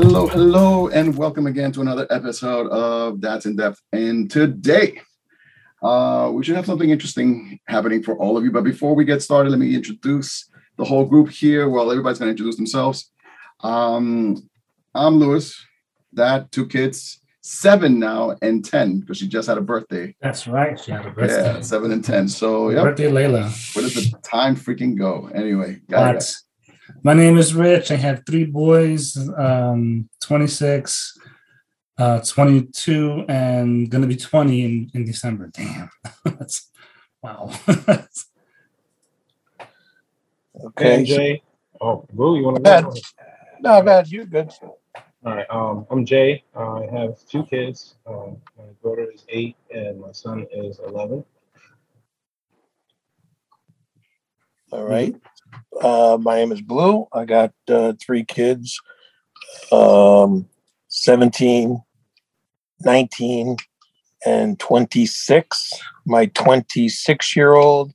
Hello, hello, and welcome again to another episode of Dads in Depth. And today, uh, we should have something interesting happening for all of you. But before we get started, let me introduce the whole group here. Well, everybody's going to introduce themselves. Um, I'm Lewis, dad, two kids, seven now and 10, because she just had a birthday. That's right. She had a birthday. Yeah, seven and 10. So, yeah. Birthday, Layla. Where does the time freaking go? Anyway, got it. Lots. My name is Rich. I have three boys, um, 26, uh, 22, and going to be 20 in, in December. Damn. That's wow. Okay. Jay. Oh, Boo, you want to Bad. go? No, bad. You're good. All right. Um, I'm Jay. Uh, I have two kids. Uh, my daughter is eight, and my son is eleven. All right. Uh, my name is Blue. I got uh, three kids um, 17, 19, and 26. My 26 year old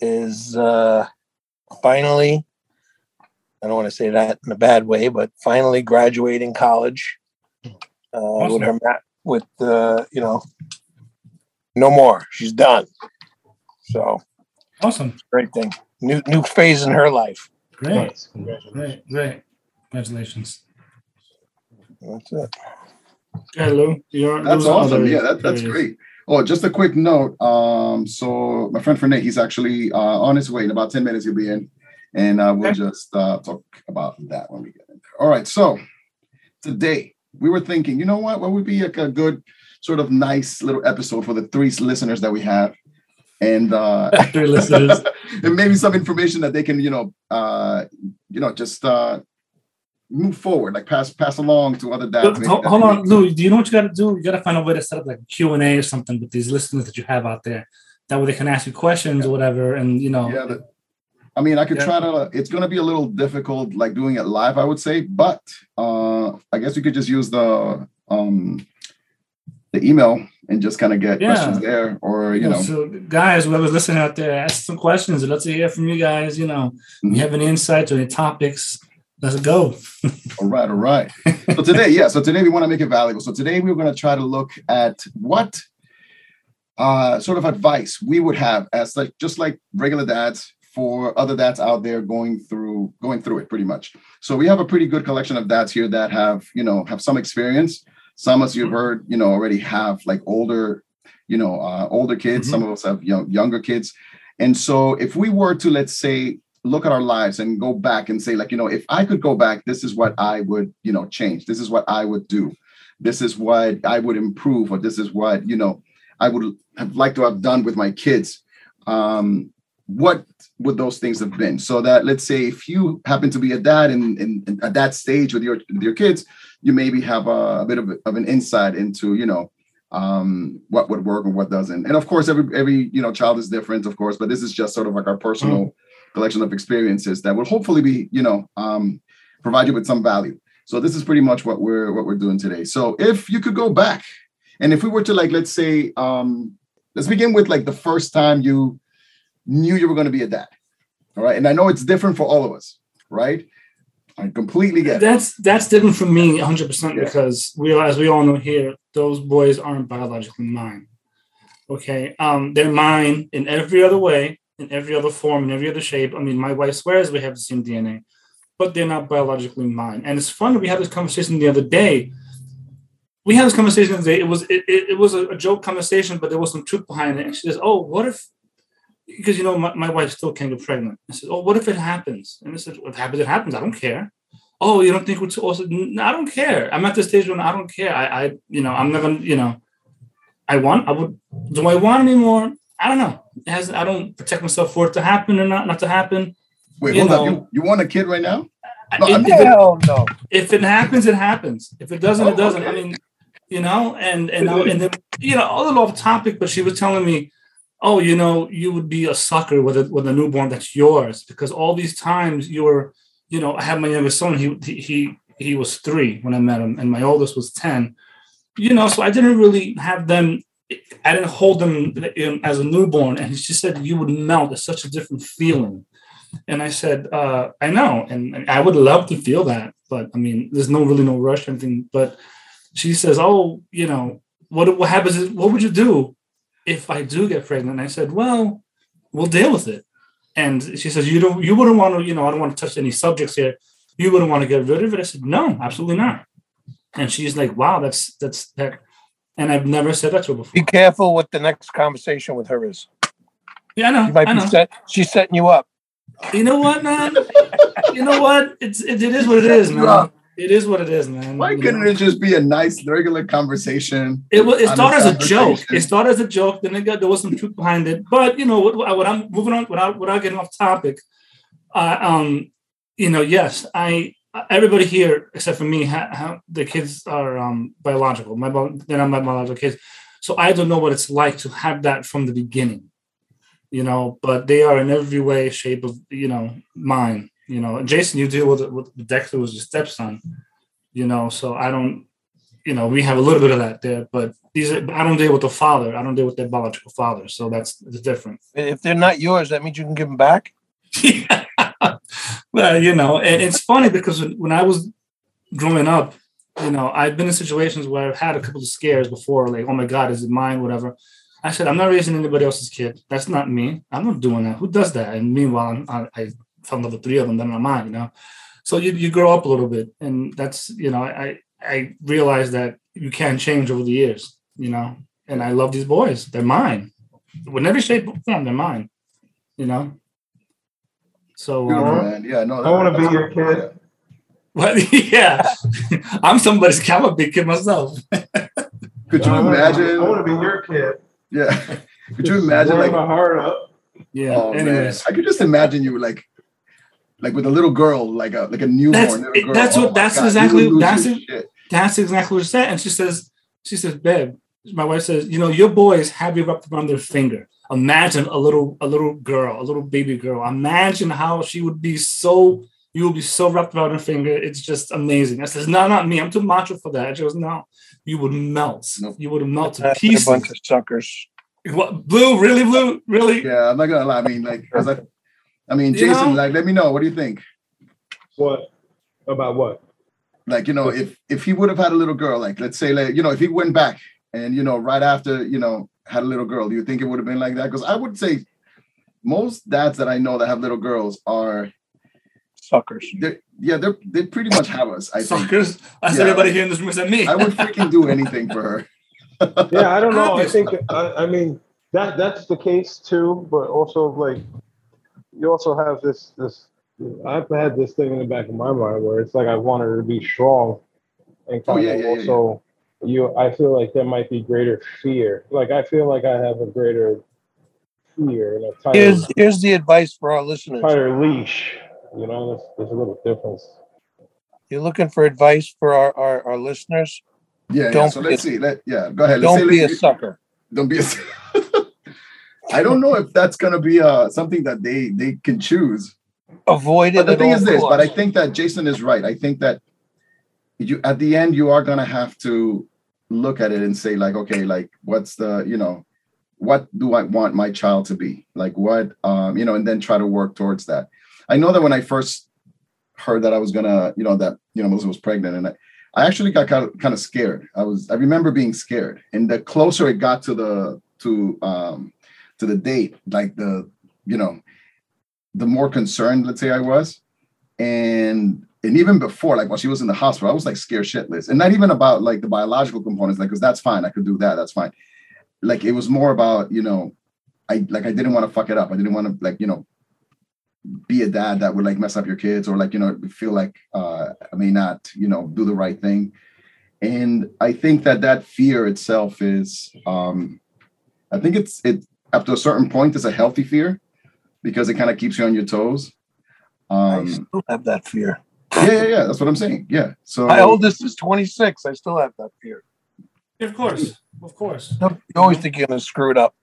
is uh, finally, I don't want to say that in a bad way, but finally graduating college uh, with her, with, uh, you know, no more. She's done. So, awesome. great thing. New new phase in her life. Great. Nice. Congratulations. Great. Great. Congratulations. That's it. Yeah, Lou. You're, That's awesome. Yeah, that, that's great. Oh, just a quick note. Um, so my friend Fernate, he's actually uh, on his way. In about 10 minutes, he'll be in. And uh, we'll Okay. just uh, talk about that when we get in there. All right. So today we were thinking, you know what? What would be like a good sort of nice little episode for the three listeners that we have? And uh Three listeners. and maybe some information that they can, you know, uh, you know, just uh move forward, like pass pass along to other dads. maybe Hold, hold on, Lou. Do you know what you got to do? You got to find a way to set up like Q and A or something with these listeners that you have out there. That way they can ask you questions or whatever, and you know, Yeah, the, I mean, I could Yeah. try to. It's going to be a little difficult, like doing it live, I would say. But uh I guess we could just use the um the email and just kind of get Yeah. questions there, or you know, So, guys, whoever's listening out there, ask some questions. Love to hear from you guys. You know, Mhm. you have any insights or any topics? Let's go. all right, all right. so today, yeah, so today we want to make it valuable. So today we're going to try to look at what uh sort of advice we would have as like just like regular dads for other dads out there going through going through it pretty much. So we have a pretty good collection of dads here that have, you know, have some experience. Some as you've heard, you know, already have like older, you know, uh, older kids. Some of us have young, younger kids. And so if we were to, let's say, look at our lives and go back and say, like, you know, if I could go back, this is what I would, you know, change. This is what I would do. This is what I would improve, or this is what, you know, I would have liked to have done with my kids. Um, what would those things have been? So that let's say if you happen to be a dad in, in, in at that stage with your with your kids, you maybe have a, a bit of, of an insight into, you know, um, what would work and what doesn't. And of course, every every you know child is different, of course, but this is just sort of like our personal collection of experiences that will hopefully be, you know, um, provide you with some value. So this is pretty much what we're what we're doing today. So if you could go back, and if we were to like, let's say, um, let's begin with like the first time you knew you were going to be a dad. All right, and I know it's different for all of us, right? I completely get it. That's that's different from me 100 percent because we, as we all know here, those boys aren't biologically mine. Okay, um, they're mine in every other way, in every other form, in every other shape. I mean, my wife swears we have the same DNA, but they're not biologically mine. And it's fun. We had this conversation the other day. We had this conversation the other day. It was it, it, it was a, a joke conversation, but there was some truth behind it. And she says, "Oh, what if?" Because you know, my, my wife still can't get pregnant. I said, "Oh, what if it happens?" And I said, "What happens? It happens. I don't care." Oh, you don't think we're too also? No, I don't care. I'm at the stage when I don't care. I, I, you know, I'm not gonna, you know, I want. I would. Do I want anymore? I don't know. It has. I don't protect myself for it to happen or not, not to happen. Wait, you hold up. You, you want a kid right now? No, if- if, it, Hell no. if it happens, it happens. If it doesn't, Oh, it doesn't. I mean, you know, and and I- and then you know, a little off topic, but she was telling me, oh, you know, you would be a sucker with a with a newborn that's yours because all these times you were, you know, I had my youngest son. He he he, was three when I met him, and my oldest was ten. You know, so I didn't really have them. I didn't hold them in- as a newborn, and she said you would melt. It's such a different feeling. And I said, uh, I know, and, and I would love to feel that, but I mean, there's no really no rush or anything. But she says, oh, you know, what what happens is, what would you do if I do get pregnant? And I said, well, we'll deal with it. And she says, you don't, you wouldn't want to, you know, I don't want to touch any subjects here. You wouldn't want to get rid of it. I said, no, absolutely not. And she's like, wow, that's that's that. And I've never said that to her before. Be careful what the next conversation with her is. Yeah, I know. You might I be know. set. She's setting you up. You know what, man? you know what? It's it, it is what it is, man. It is what it is, man. Why couldn't know? it just be a nice regular conversation? It was. It started as a joke. It started as a joke. Then it got there was some truth behind it. But you know what? What I'm moving on without without getting off topic. Uh, um, you know, yes, I. Everybody here except for me, ha, ha, the kids are um biological. My they're not my biological kids, so I don't know what it's like to have that from the beginning. You know, but they are in every way, shape of you know mine. You know, Jason, you deal with it with Dexter was your stepson. You know, so I don't you know, we have a little bit of that there, but these are, I don't deal with the father. I don't deal with their biological father. So that's it's different. If they're not yours, that means you can give them back. yeah. well, you know, and it's funny because when, when I was growing up, you know, I've been in situations where I've had a couple of scares before, like, oh my God, is it mine? Whatever. I said, I'm not raising anybody else's kid. That's not me. I'm not doing that. Who does that? And meanwhile, I'm, I, I fell in love with three of them. They're not mine, you know? So you, you grow up a little bit. And that's, you know, I, I realized that you can't change over the years, you know? And I love these boys. They're mine. In every shape or form, they're mine, you know? So, uh, Beautiful, man. Yeah, no. I wanna be your kid. But yeah, I'm somebody's kid. I'm a big kid myself. Could you I wanna- imagine? I want to be your kid. Yeah. Could you imagine like my heart up? Yeah. oh man. I could just imagine you like like with a little girl, like a like a newborn That's- little girl. that's what- Oh my that's God, exactly- would that's your it. that's exactly what she said. And she says, she says, babe, my wife says, you know, your boys have you wrapped around their finger. Imagine a little, a little girl, a little baby girl. Imagine how she would be so, you would be so wrapped around her finger. It's just amazing. I says, no, not me. I'm too macho for that. She goes, no, you would melt. Nope. You would melt to That's a pieces. bunch of suckers. What, blue, really, blue, really? Yeah, I'm not gonna lie. I mean, like, 'cause I, I mean, You Jason, know- like, let me know. What do you think? What about what? Like, you know, if if he would have had a little girl, like, let's say, like, you know, if he went back and you know, right after, you know, had a little girl, do you think it would have been like that? Because I would say most dads that I know that have little girls are, Suckers. they're, yeah, they're they pretty much have us. I think Suckers. That's Yeah. everybody here in this room except me. I would freaking do anything for her. Yeah, I don't know. I think I, I mean that that's the case too, but also like you also have this this I've had this thing in the back of my mind where it's like I want her to be strong and Oh, yeah, of yeah, yeah, also you I feel like there might be greater fear. Like I feel like I have a greater fear and a tighter, Here's here's the advice for our listeners. tighter leash. You know, there's, there's a little difference. You're looking for advice for our, our, our listeners. Yeah, yeah. Don't So be let's a- see. Let yeah, go ahead. Let's Don't say, be a let's- sucker. don't be a I don't know if that's gonna be uh something that they they can choose. Avoid it. But the thing is this, but I think that Jason is right. I think that you at the end you are gonna have to look at it and say, like, okay, like what's the, you know, what do I want my child to be? Like what um, you know, and then try to work towards that. I know that when I first heard that I was gonna, you know, that you know, Melissa was pregnant and I I actually got kind of, kind of scared. I was I remember being scared. And the closer it got to the to um to the date, like the, you know, the more concerned, let's say I was. And and even before, like while she was in the hospital, I was like scared shitless. And not even about like the biological components, like, because that's fine. I could do that. That's fine. Like it was more about, you know, I like I didn't want to fuck it up. I didn't want to like, you know, be a dad that would like mess up your kids or like, you know, feel like uh I may not, you know, do the right thing. And I think that that fear itself is um I think it's it up to a certain point it's a healthy fear because it kind of keeps you on your toes. I Um still have that fear. yeah, yeah, yeah. That's what I'm saying. Yeah. So My oldest is 26. I still have that fear. Of course, of course, You always think you're going to screw it up.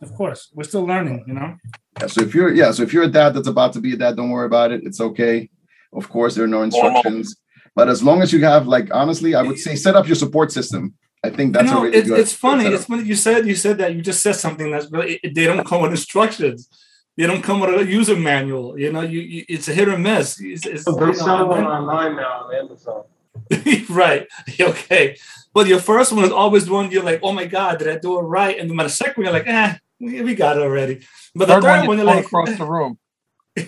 of course. We're still learning, you know. yeah, so if you're yeah, so if you're a dad that's about to be a dad, don't worry about it. It's okay. Of course, there are no instructions, but as long as you have like honestly, I would say set up your support system. I think that's you know, a really it's, good. it's funny. good It's funny you said you said that. You just said something that's really it- they don't come with instructions. They don't come with a user manual. You know, you, you it's a hit or miss. It's, it's, They you know, sell them online now on Amazon. right. Okay. But your first one is always the one you're like, oh my God, did I do it right? And then the second one, you're like, eh, we, we got it already. But the Third third, one, one, you you're like, across the room.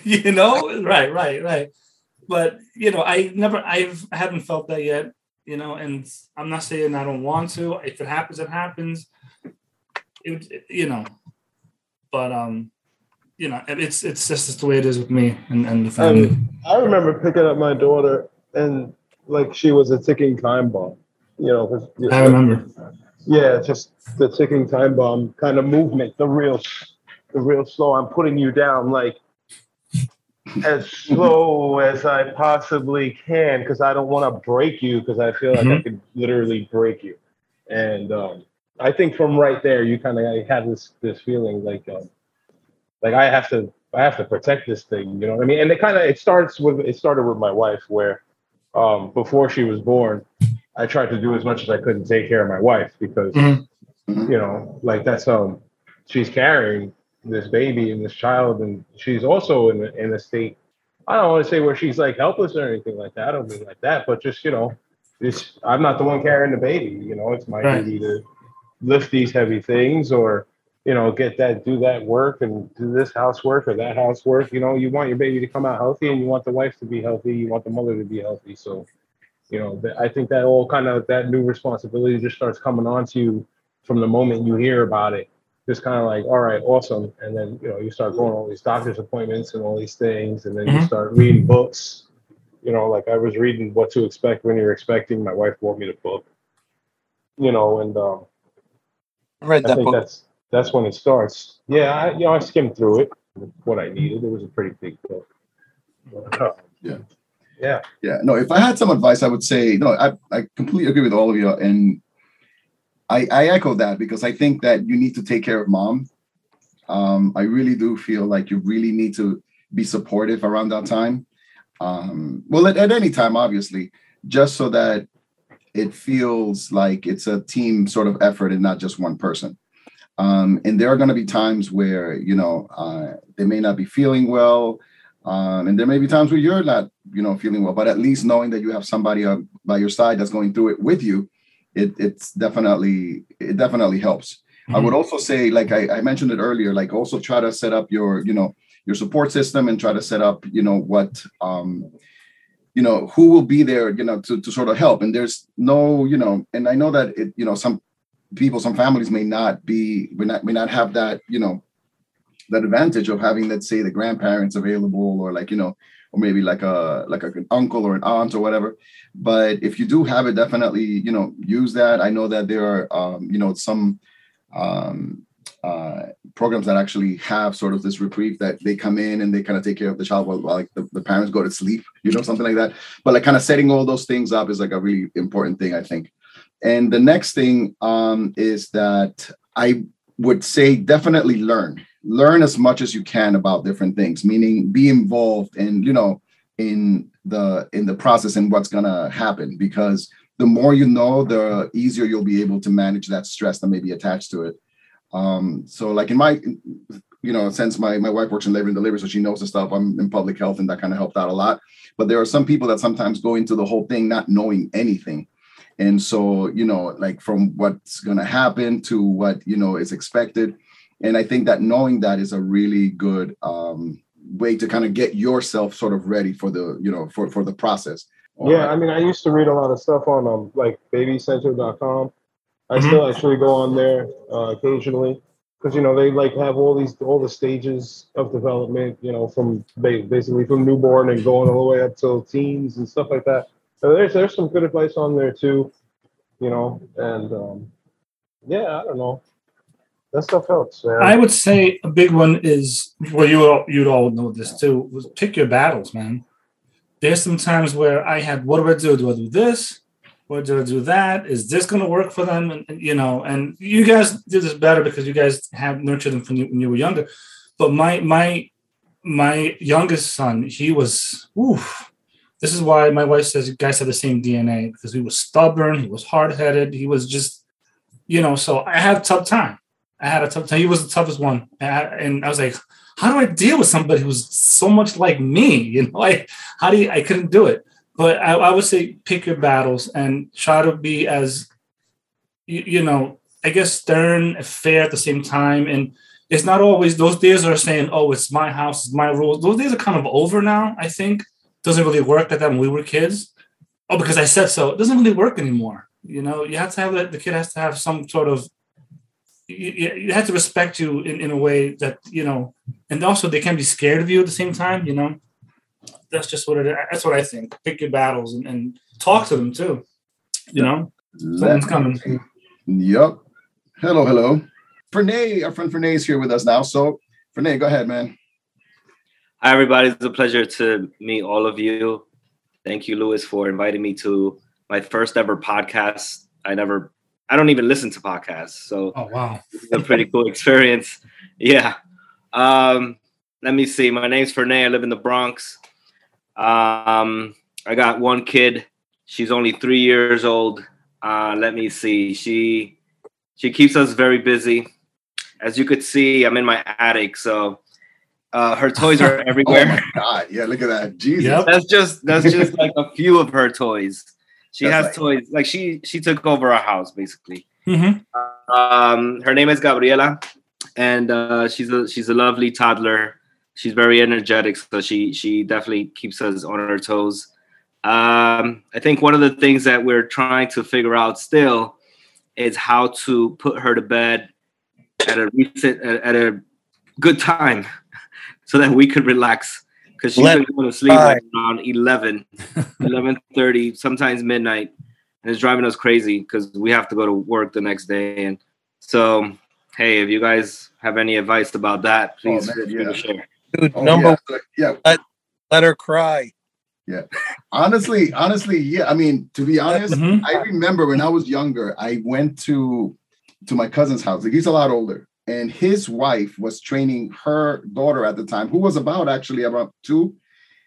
you know, right, right, right. But you know, I never, I've, I haven't felt that yet. You know, and I'm not saying I don't want to. If it happens, it happens. It, you know, but um, you know, it's it's just the way it is with me and, and the family. And I remember picking up my daughter and like she was a ticking time bomb. You know, I remember. Yeah, just the ticking time bomb kind of movement, the real, the real slow. I'm putting you down like as slow as I possibly can because I don't want to break you because I feel like I Mhm. could literally break you. And um, I think from right there, you kind of have this this feeling like um, like I have to I have to protect this thing. You know what I mean? And it kind of it starts with it started with my wife where um, before she was born, I tried to do as much as I could to take care of my wife because Mhm. you know, like that's um she's carrying this baby and this child and she's also in a, in a state I don't want to say where she's like helpless or anything like that. I don't mean like that, but just you know, it's I'm not the one carrying the baby. You know, it's my Right. duty to lift these heavy things or you know get that do that work and do this housework or that housework. You know, you want your baby to come out healthy and you want the wife to be healthy. You want the mother to be healthy. So you know, I think that all kind of that new responsibility just starts coming onto you from the moment you hear about it. Just kind of like, all right, awesome, and then you know you start going all these doctor's appointments and all these things, and then you Mhm. start reading books. You know, like I was reading What to Expect When You're Expecting. My wife bought me the book. You know, and um, I read I think book. that's that's when it starts. Yeah, I, you know, I skimmed through it. What I needed. It was a pretty big book. But, uh, Yeah. Yeah. Yeah, no, if I had some advice, I would say, no, I, I completely agree with all of you. And I, I echo that because I think that you need to take care of mom. Um, I really do feel like you really need to be supportive around that time. Um, well, at, at any time, obviously, just so that it feels like it's a team sort of effort and not just one person. Um, and there are going to be times where, you know, uh, they may not be feeling well. Um, and there may be times where you're not, you know, feeling well, but at least knowing that you have somebody uh, by your side that's going through it with you, it, it's definitely, it definitely helps. I would also say, like I, I mentioned it earlier, like also try to set up your, you know, your support system and try to set up, you know, what, um, you know, who will be there, you know, to, to sort of help. And there's no, you know, and I know that it, you know, some people, some families may not be, may not, may not have that, you know, that advantage of having, let's say, the grandparents available, or like, you know, or maybe like a like an uncle or an aunt or whatever. But if you do have it, definitely, you know, use that. I know that there are, um, you know, some um, uh, programs that actually have sort of this reprieve that they come in and they kind of take care of the child while, while like the, the parents go to sleep, you know, something like that. But like kind of setting all those things up is like a really important thing, I think. And the next thing um, is that I would say definitely learn. Learn as much as you can about different things, meaning be involved in, you know, in the in the process and what's gonna happen because the more you know, the easier you'll be able to manage that stress that may be attached to it. Um, so like in my, you know, since my, my wife works in labor and delivery, so she knows the stuff, I'm in public health and that kind of helped out a lot. But there are some people that sometimes go into the whole thing not knowing anything. And so, you know, like from what's going to happen to what, you know, is expected. And I think that knowing that is a really good um, way to kind of get yourself sort of ready for the, you know, for, for the process. Yeah, I mean, I used to read a lot of stuff on um like babycenter.com. I Mhm. still actually go on there uh, occasionally because you know they like have all these all the stages of development. You know, from ba- basically from newborn and going all the way up till teens and stuff like that. So there's there's some good advice on there too. You know, and um, yeah, I don't know. That stuff helps, man. I would say a big one is well, you all you'd all know this too. Was pick your battles, man. There's some times where I had, what do I do? Do I do this? What do I do that? Is this going to work for them? And, and, you know, and you guys did this better because you guys have nurtured them from when you were younger. But my my my youngest son, he was. Oof, this is why my wife says guys have the same DNA because he was stubborn, he was hard headed, he was just, you know. So I had tough time. I had a tough time. He was the toughest one, and I, and I was like, how do I deal with somebody who's so much like me? You know, like how do you, I couldn't do it. But I, I would say pick your battles and try to be as you, you know, I guess stern, and fair at the same time. And it's not always those days are saying, oh, it's my house, it's my rules. Those days are kind of over now, I think. Doesn't really work like that when we were kids. Oh, because I said so. It doesn't really work anymore. You know, you have to have that the kid has to have some sort of you, you have to respect you in, in a way that you know and also they can be scared of you at the same time you know that's just what it that's what i think pick your battles and, and talk to them too you know someone's coming Yep. Hello, hello. Fernay, our friend Fernay is here with us now. So, Fernay, go ahead, man. Hi, everybody. It's a pleasure to meet all of you. Thank you, Lewis, for inviting me to my first ever podcast. I never, I don't even listen to podcasts. So, oh, wow. it's a pretty cool experience. Yeah. Um, let me see. My name's Fernay. I live in the Bronx. Um, I got one kid. She's only three years old. Uh, let me see. She she keeps us very busy. As you could see, I'm in my attic, so uh, her toys are everywhere. oh my god! Yeah, look at that. Jesus. Yep. That's just that's just like a few of her toys. She That's has like- toys like she she took over our house basically. Mhm. Um, her name is Gabriela, and uh, she's a she's a lovely toddler. She's very energetic, so she she definitely keeps us on our toes. Um, I think one of the things that we're trying to figure out still is how to put her to bed at a recent at, at a good time, so that we could relax. Because she's Let been going to sleep like around 11, 11.30, sometimes midnight, and it's driving us crazy because we have to go to work the next day. And so, hey, if you guys have any advice about that, please man, feel free yeah. to share. Dude, Oh, number yeah. yeah. let her cry. Yeah honestly, honestly, yeah. I mean, to be honest, Mhm. I remember when I was younger, I went to to my cousin's house. Like he's a lot older, and his wife was training her daughter at the time, who was about actually about two,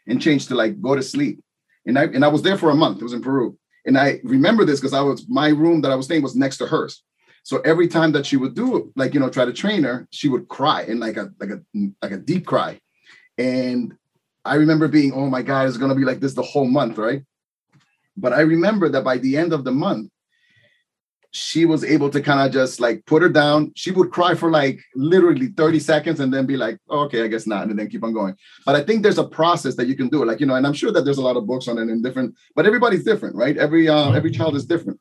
and changed to like go to sleep. And I and I was there for a month. It was in Peru, and I remember this because I was my room that I was staying was next to hers. So every time that she would do like you know, try to train her, she would cry and like a like a like a deep cry. And I remember being, oh my God, it's gonna be like this the whole month, right? But I remember that by the end of the month, she was able to kind of just like put her down. She would cry for like literally 30 seconds and then be like, oh, okay, I guess not, and then keep on going. But I think there's a process that you can do it. Like, you know, and I'm sure that there's a lot of books on it and different, but everybody's different, right? Every uh, every child is different.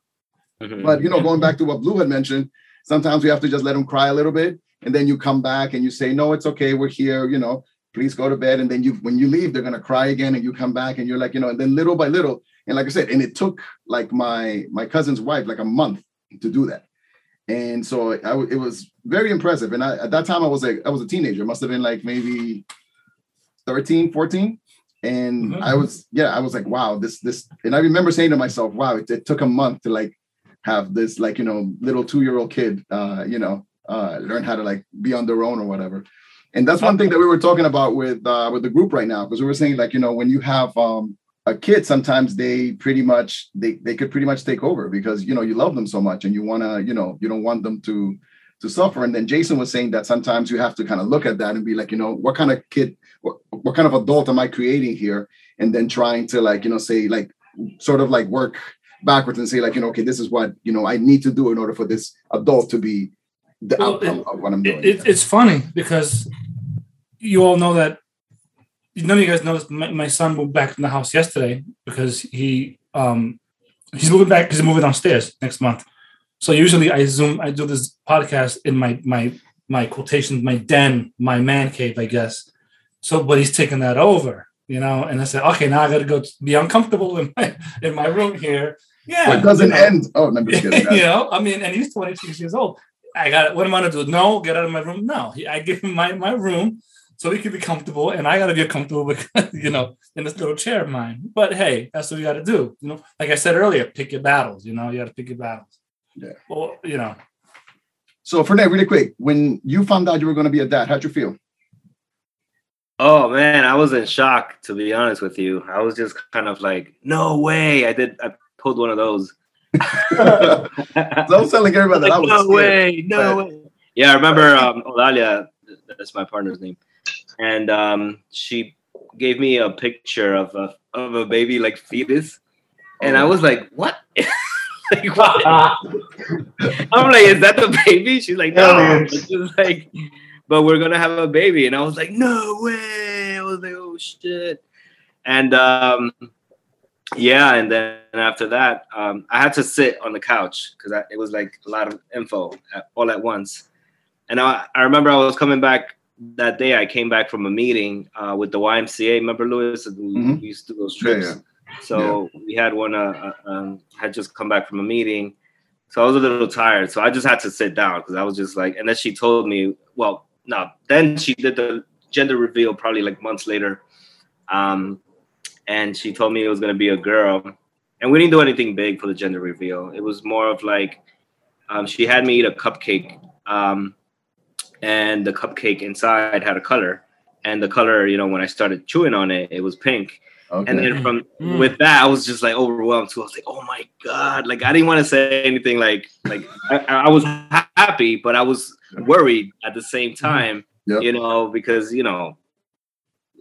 Mhm. But you know, going back to what Blue had mentioned, sometimes we have to just let them cry a little bit, and then you come back and you say, "No, it's okay, we're here." You know, please go to bed. And then you, when you leave, they're gonna cry again, and you come back, and you're like, you know, and then little by little, and like I said, and it took like my my cousin's wife like a month to do that, and so I, it was very impressive. And I, at that time, I was like, I was a teenager, must have been like maybe 13, 14. And Mhm. I was, yeah, I was like, wow, this, this, and I remember saying to myself, wow, it, it took a month to like have this, like, you know, little two year old kid, uh, you know, uh, learn how to like be on their own or whatever. And that's one thing that we were talking about with, uh, with the group right now, because we were saying like, you know, when you have, um, a kid, sometimes they pretty much, they, they could pretty much take over because, you know, you love them so much and you want to, you know, you don't want them to, to suffer. And then Jason was saying that sometimes you have to kind of look at that and be like, you know, what kind of kid, what, what kind of adult am I creating here? And then trying to like, you know, say like, sort of like work backwards and say like, you know, okay, this is what, you know, I need to do in order for this adult to be the Well, outcome it- of what I'm doing. It, it, it's funny because you all know that none of you guys noticed. My, my son moved back in the house yesterday because he um he's moving back because he's moving downstairs next month. So usually I zoom I do this podcast in my my my quotations my den my man cave I guess. So but he's taking that over you know and I said okay now I got to go be uncomfortable in my in my room here. Yeah, But it doesn't you know. end. Oh, no, I'm just kidding. you know, I mean, and he's 26 years old. I got what am I gonna do? No, get out of my room. No, I give him my my room so he could be comfortable, and I gotta be comfortable because you know in this little chair of mine. But hey, that's what you got to do. You know, like I said earlier, pick your battles. You know, you got to pick your battles. Yeah. Well, you know, So Fernand, really quick, when you found out you were going to be a dad, how'd you feel? Oh man, I was in shock to be honest with you. I was just kind of like, no way. I did. I pulled one of those. Don't sound like everybody that I was no scared. way, no way. Yeah, I remember um, Olalia. That's my partner's name. And um, she gave me a picture of a of a baby like fetus, and I was like, "What?" like, what? I'm like, "Is that the baby?" She's like, "No." Just like, but we're gonna have a baby, and I was like, "No way!" I was like, "Oh shit!" And um, yeah, and then after that, um, I had to sit on the couch because it was like a lot of info at, all at once. And I, I remember I was coming back that day. I came back from a meeting uh, with the YMCA. Remember, Lewis? We, Mhm. we used to do those trips. Yeah, yeah. So we had one. Uh, uh, um, had just come back from a meeting, so I was a little tired. So I just had to sit down because I was just like. And then she told me, well, no. Then she did the gender reveal probably like months later. Um, and she told me it was gonna be a girl. And we didn't do anything big for the gender reveal. It was more of like um, she had me eat a cupcake, um, and the cupcake inside had a color, and the color, you know, when I started chewing on it, it was pink. Okay. And then from Mm. with that, I was just like overwhelmed so I was like, oh my god! Like I didn't want to say anything. Like like I, I was happy, but I was worried at the same time. Yep. You know, because you know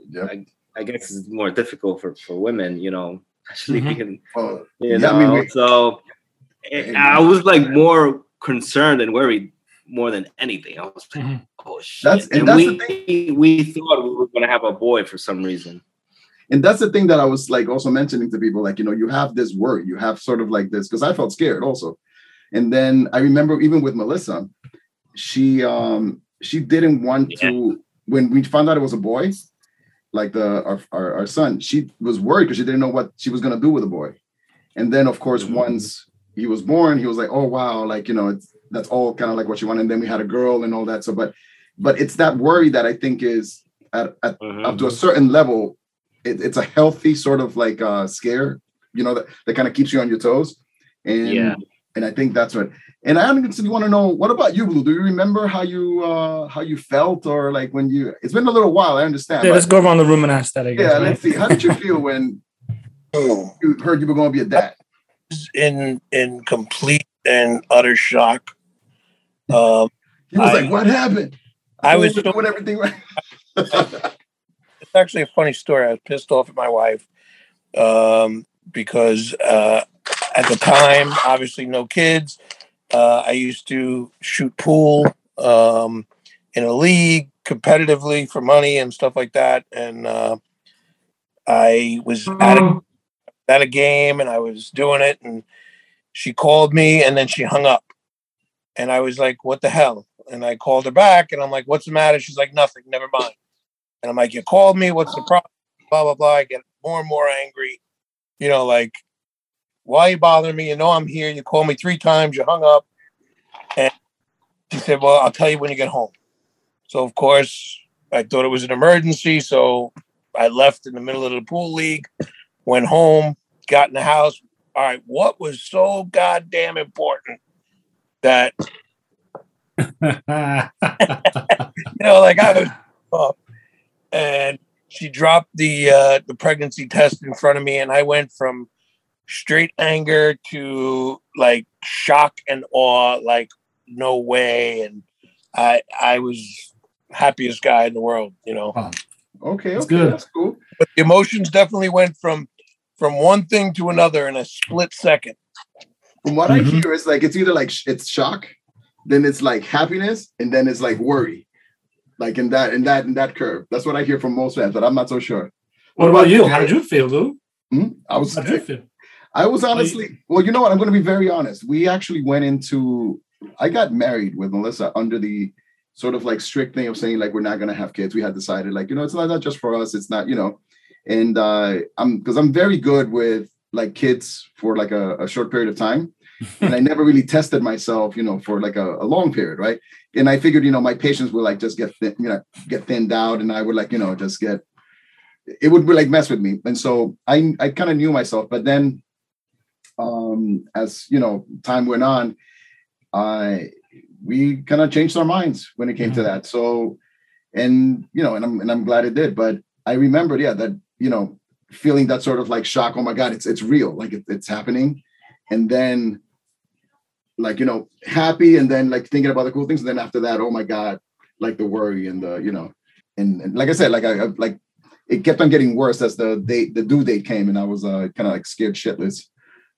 Yep. I guess it's more difficult for, for women, you know, actually Mhm. being, Well, you Yeah, know. I mean, we- so it- I was like more concerned and worried more than anything. I was like, Mhm. oh shit. That's- and and that's we the thing. we thought we were gonna have a boy for some reason. and that's the thing that I was like also mentioning to people, like, you know, you have this worry, you have sort of like this, because I felt scared also. And then I remember even with Melissa, she um she didn't want to when we found out it was a boy, like the our, our, our son, she was worried because she didn't know what she was gonna do with a boy. And then of course, Mhm. once he was born, he was like, oh wow, like you know, it's that's all kind of like what you want. And then we had a girl and all that. So, but but it's that worry that I think is at, at Mhm. up to a certain level, it, it's a healthy sort of like uh scare, you know, that, that kind of keeps you on your toes. And Yeah. and I think that's what and I honestly want to know what about you, Blue? Do you remember how you uh how you felt or like when you it's been a little while, I understand. Yeah, but- let's go around the room and ask that. I guess. yeah, right? let's see. How did you feel when Oh, you heard you were gonna be a dad? in in complete and utter shock. Um, He was I- like, What happened? I was thought we so- doing everything right. it's actually a funny story. I was pissed off at my wife um, because uh, at the time, obviously, no kids. Uh, I used to shoot pool um, in a league competitively for money and stuff like that, and uh, I was at a, at a game and I was doing it, and she called me and then she hung up, and I was like, "What the hell?" And I called her back, and I'm like, "What's the matter?" She's like, "Nothing. Never mind." And I'm like, you called me. What's the oh. problem? Blah, blah, blah. I get more and more angry. You know, like, why are you bothering me? You know, I'm here. You called me three times. You hung up. And she said, well, I'll tell you when you get home. So, of course, I thought it was an emergency. So I left in the middle of the pool league, went home, got in the house. All right, what was so goddamn important that, you know, like I was up and she dropped the uh, the pregnancy test in front of me, and I went from straight anger to like shock and awe, like no way, and I I was happiest guy in the world, you know. Okay, That's okay, good. that's cool. But the emotions definitely went from from one thing to another in a split second. From what Mhm. I hear, it's like it's either like sh- it's shock, then it's like happiness, and then it's like worry. Like in that in that in that curve. That's what I hear from most fans, but I'm not so sure. what about you? How did you feel, Lou? Hmm? I was How did you feel? I was honestly, well, you know what? I'm going to be very honest. We actually went into, I got married with Melissa under the sort of like strict thing of saying like we're not going to have kids. We had decided like you know it's not, not just for us. It's not you know, and uh, I'm because I'm very good with like kids for like a, a short period of time, and I never really tested myself, you know, for like a, a long period, right? And I figured you know my patients would like just get thin, you know get thinned out, and I would like you know just get it would like mess with me, and so I I kind of knew myself, but then um as you know time went on i we kind of changed our minds when it came to that. So and you know and i'm and i'm glad it did but i remembered yeah that you know feeling that sort of like shock oh my god it's it's real like it, it's happening and then like you know happy and then like thinking about the cool things and then after that oh my god like the worry and the you know and, and like I said, like I, I like it kept on getting worse as the date the due date came, and I was uh, kind of like scared shitless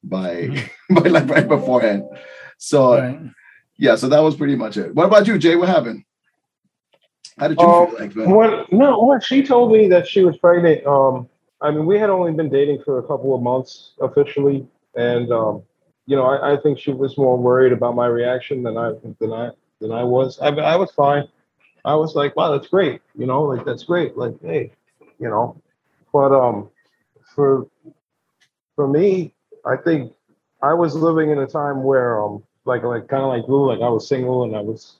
by Mm-hmm. by like right beforehand. So Right. yeah, so that was pretty much it. What about you, Jay? What happened? How did you Um, feel like? man? When no, when she told me that she was pregnant, um, I mean, we had only been dating for a couple of months officially, and um, you know, I, I think she was more worried about my reaction than I than I than I was. I, I was fine. I was like, wow, that's great. You know, like that's great. Like, hey, you know, but um, for for me, I think I was living in a time where um, like like kind of like Lou, like I was single and I was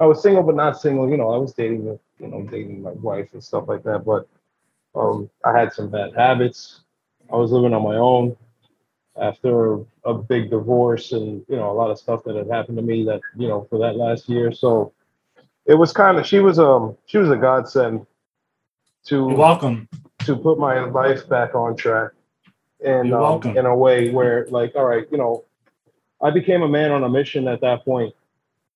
I was single but not single. You know, I was dating, you know, dating my wife and stuff like that. But um, I had some bad habits. I was living on my own after a big divorce and you know a lot of stuff that had happened to me that you know for that last year. So it was kind of she was um she was a godsend You're to welcome. to put my life back on track and um, in a way where like all right you know i became a man on a mission at that point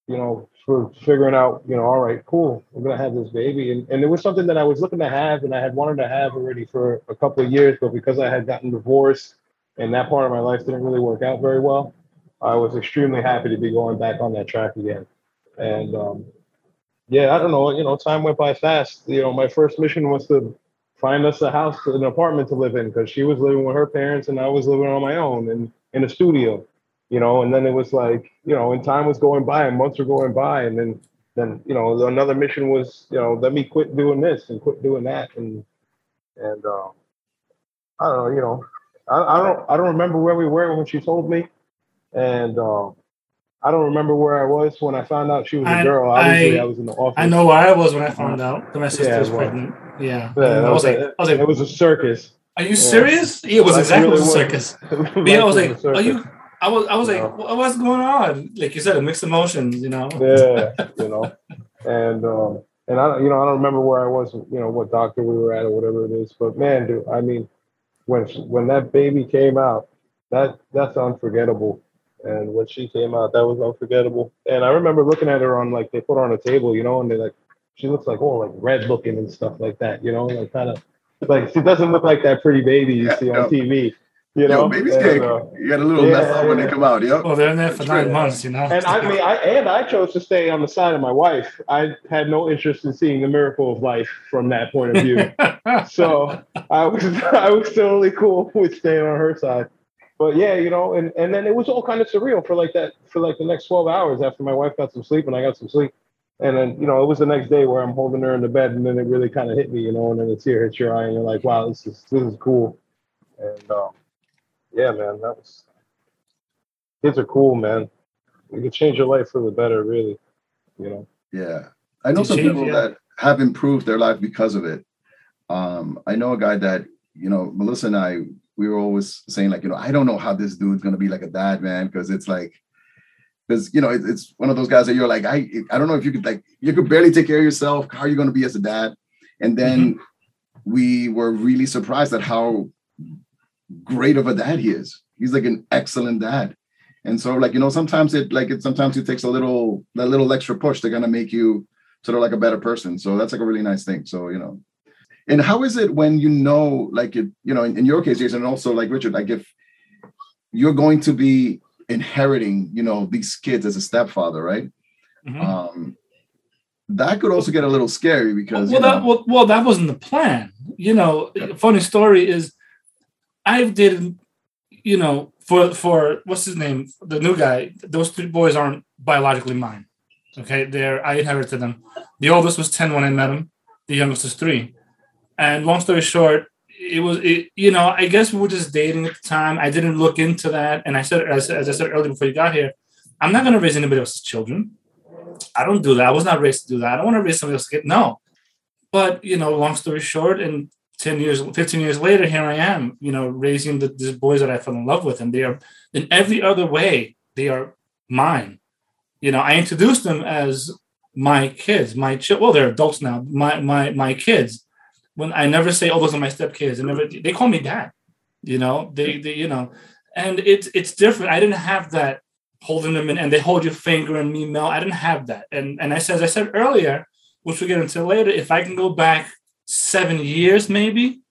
you know for figuring out you know all right cool we're gonna have this baby. And, and it was something that i was looking to have and i had wanted to have already for a couple of years but because i had gotten divorced and that part of my life didn't really work out very well i was extremely happy to be going back on that track again. And um, yeah i don't know you know time went by fast. You know my first mission was to find us a house, an apartment to live in, because she was living with her parents and I was living on my own and in a studio, you know. And then it was like, you know, and time was going by and months were going by, and then then you know another mission was, you know, let me quit doing this and quit doing that, and and uh, I don't know, you know, I, I don't I don't remember where we were when she told me, and um, I don't remember where I was when I found out she was a I- girl. Obviously, I- I, was in the office. I know where I was when I found out that my sister Yeah, was pregnant. Yeah. Yeah, I was like, a- I was like, it was a circus. are you serious? Yeah, it was exactly really a circus. Yeah, I was like, are you? I was, I was like, No. "What- what's going on? Like you said, a mixed emotions, you know. yeah, you know, and um, and I don't, you know, I don't remember where I was, you know, what doctor we were at or whatever it is. But man, dude, I mean, when when that baby came out, that that's unforgettable. And when she came out, that was unforgettable. And I remember looking at her on like they put her on a table, you know, and they like she looks like oh like red looking and stuff like that, you know, like kind of like she doesn't look like that pretty baby you Yeah, see on no. TV, you know. Yo, baby's And, cake. uh, you got a little mess yeah, up when they come out. Yep. Well, they're in there for That's nine right. months, you know. and I mean, I and I chose to stay on the side of my wife. I had no interest in seeing the miracle of life from that point of view. so I was I was totally cool with staying on her side. But yeah, you know, and and then it was all kind of surreal for like that for like the next twelve hours after my wife got some sleep and I got some sleep. And then you know it was the next day where I'm holding her in the bed, and then it really kind of hit me, you know, and then the tear hits your eye, and you're like, wow, this is this is cool. And um, yeah, man, that was kids are cool, man. You can change your life for the better, really. You know. Yeah. I know To some change, people yeah. that have improved their life because of it. Um, I know a guy that, you know, Melissa and I, we were always saying, like, you know, I don't know how this dude's gonna be like a dad, man, because it's like, because you know, it, it's one of those guys that you're like, I I don't know if you could like you could barely take care of yourself. How are you gonna be as a dad? And then we were really surprised at how great of a dad he is. He's like an excellent dad. And so, like, you know, sometimes it like it sometimes it takes a little that little extra push to kind of make you sort of like a better person. So that's like a really nice thing. So, you know. And how is it when you know, like it, you know, in, in your case, Jason, and also like Richard, like if you're going to be inheriting, you know, these kids as a stepfather, right? Mhm. Um that could also get a little scary because well, you know, that, well, well, that wasn't the plan. You know, funny story is, I've dated, you know, for for what's his name, the new guy. Those three boys aren't biologically mine. Okay, they're I inherited them. The oldest was ten when I met him. The youngest is three. And long story short, it was it, you know I guess we were just dating at the time. I didn't look into that, and I said as, as I said earlier before you got here, I'm not going to raise anybody else's children. I don't do that. I was not raised to do that. I don't want to raise somebody else's kid. No. But you know, long story short, and 10 years, 15 years later, here I am, you know, raising the, these boys that I fell in love with. And they are in every other way, they are mine. You know, I introduced them as my kids, my ch- well, they're adults now, my my my kids. When I never say, oh, those are my stepkids, and never they call me dad. You know, they they, you know, and it's it's different. I didn't have that holding them in and they hold your finger and me melt. I didn't have that. And and I said, as I said earlier, which we'll get into later, if I can go back seven years, maybe,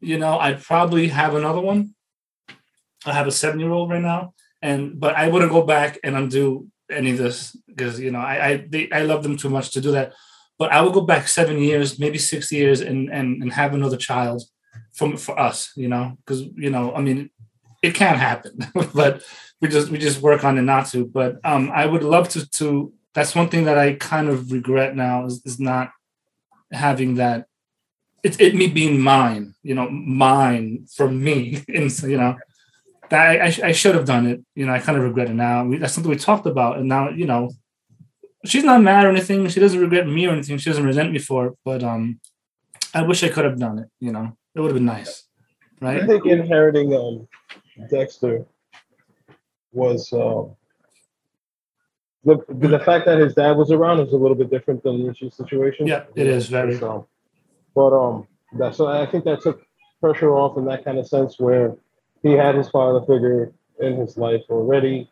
you know, I'd probably have another one. I have a seven year old right now, and but I wouldn't go back and undo any of this because you know I I, they, I love them too much to do that. But I would go back seven years, maybe six years, and and and have another child from for us, you know, because you know, I mean, it can't happen, but we just we just work on it not to. But um, I would love to to. That's one thing that I kind of regret now is, is not having that. It's it me being mine, you know, mine from me, and so, you know, that I, I, should have done it. You know, I kind of regret it now. We, that's something we talked about, and now you know, she's not mad or anything. She doesn't regret me or anything. She doesn't resent me for it. But um, I wish I could have done it. You know, it would have been nice, right? I think inheriting um, Dexter was um, the the fact that his dad was around is a little bit different than Richie's situation. Yeah, it is very. So, but um, so I think that took pressure off in that kind of sense where he had his father figure in his life already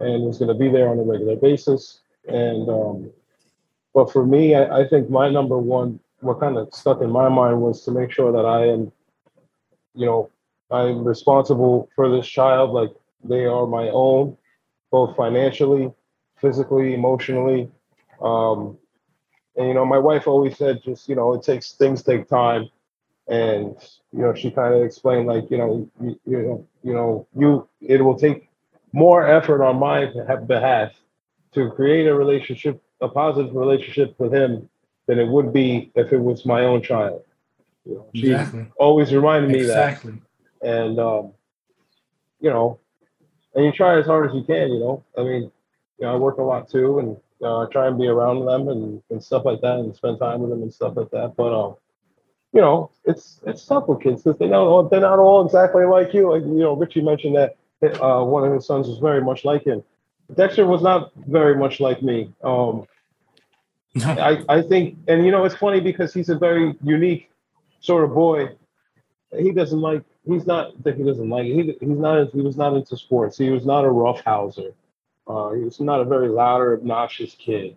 and was going to be there on a regular basis. And um, but for me, I, I think my number one, what kind of stuck in my mind was to make sure that I am, you know, I'm responsible for this child. Like they are my own, both financially, physically, emotionally. Um, and you know, my wife always said, just you know, it takes things take time and you know she kind of explained like you know you, you know you know you it will take more effort on my behalf to create a relationship a positive relationship with him than it would be if it was my own child you know, she Exactly. always reminded me Exactly. that and um you know and you try as hard as you can you know i mean you know i work a lot too and uh, try and be around them and, and stuff like that and spend time with them and stuff like that but um you know, it's it's tough with kids because they don't they're not all exactly like you. Like you know, Richie mentioned that uh, one of his sons was very much like him. Dexter was not very much like me. Um, I I think, and you know, it's funny because he's a very unique sort of boy. He doesn't like. He's not that he doesn't like. He he's not. He was not into sports. He was not a roughhouser. Uh, he was not a very loud or obnoxious kid.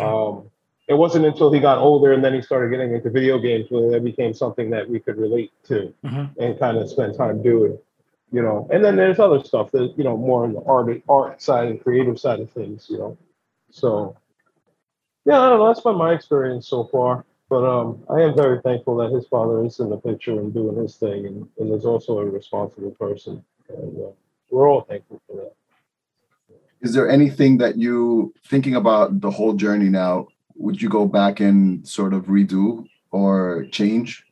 Um, it wasn't until he got older and then he started getting into video games where that became something that we could relate to Mhm. and kind of spend time doing you know. And then there's other stuff that you know more on the art art side and creative side of things you know. So yeah i don't know that's been my experience so far. But um i am very thankful that his father is in the picture and doing his thing and, and is also a responsible person. And uh, we're all thankful for that Is there anything that you thinking about the whole journey now? Would you go back and sort of redo or change?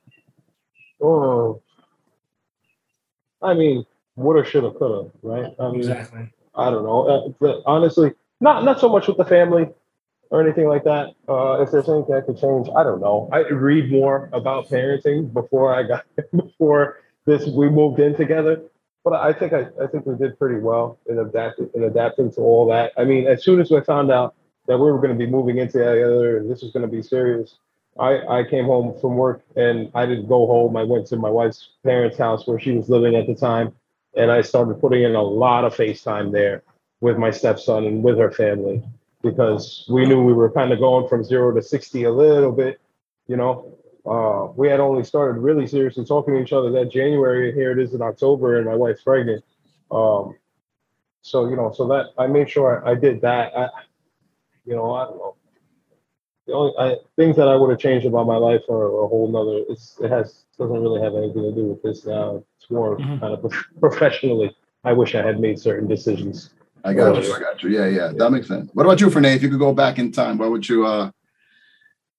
oh i mean woulda shoulda coulda right i mean Exactly. I don't know. Uh, but honestly, not not so much with the family or anything like that. Uh, if there's anything I could change, I don't know. I read more about parenting before I got before this we moved in together. But I think I, I think we did pretty well in adapting in adapting to all that. I mean, as soon as we found out that we were going to be moving in together and this was going to be serious, I, I came home from work and I didn't go home. I went to my wife's parents' house where she was living at the time and I started putting in a lot of FaceTime there with my stepson and with her family because we knew we were kind of going from zero to 60 a little bit, you know. Uh, we had only started really seriously talking to each other that January, and here it is in October, and my wife's pregnant. Um, so, you know, so that I made sure I, I did that. I, you know, I don't know. The only I, things that I would have changed about my life are a whole nother. It's it has doesn't really have anything to do with this now. It's more Mhm. kind of professionally. I wish I had made certain decisions. I got you. I got you. Yeah, yeah, that makes sense. What about you, Fernay? If you could go back in time, what would you, uh,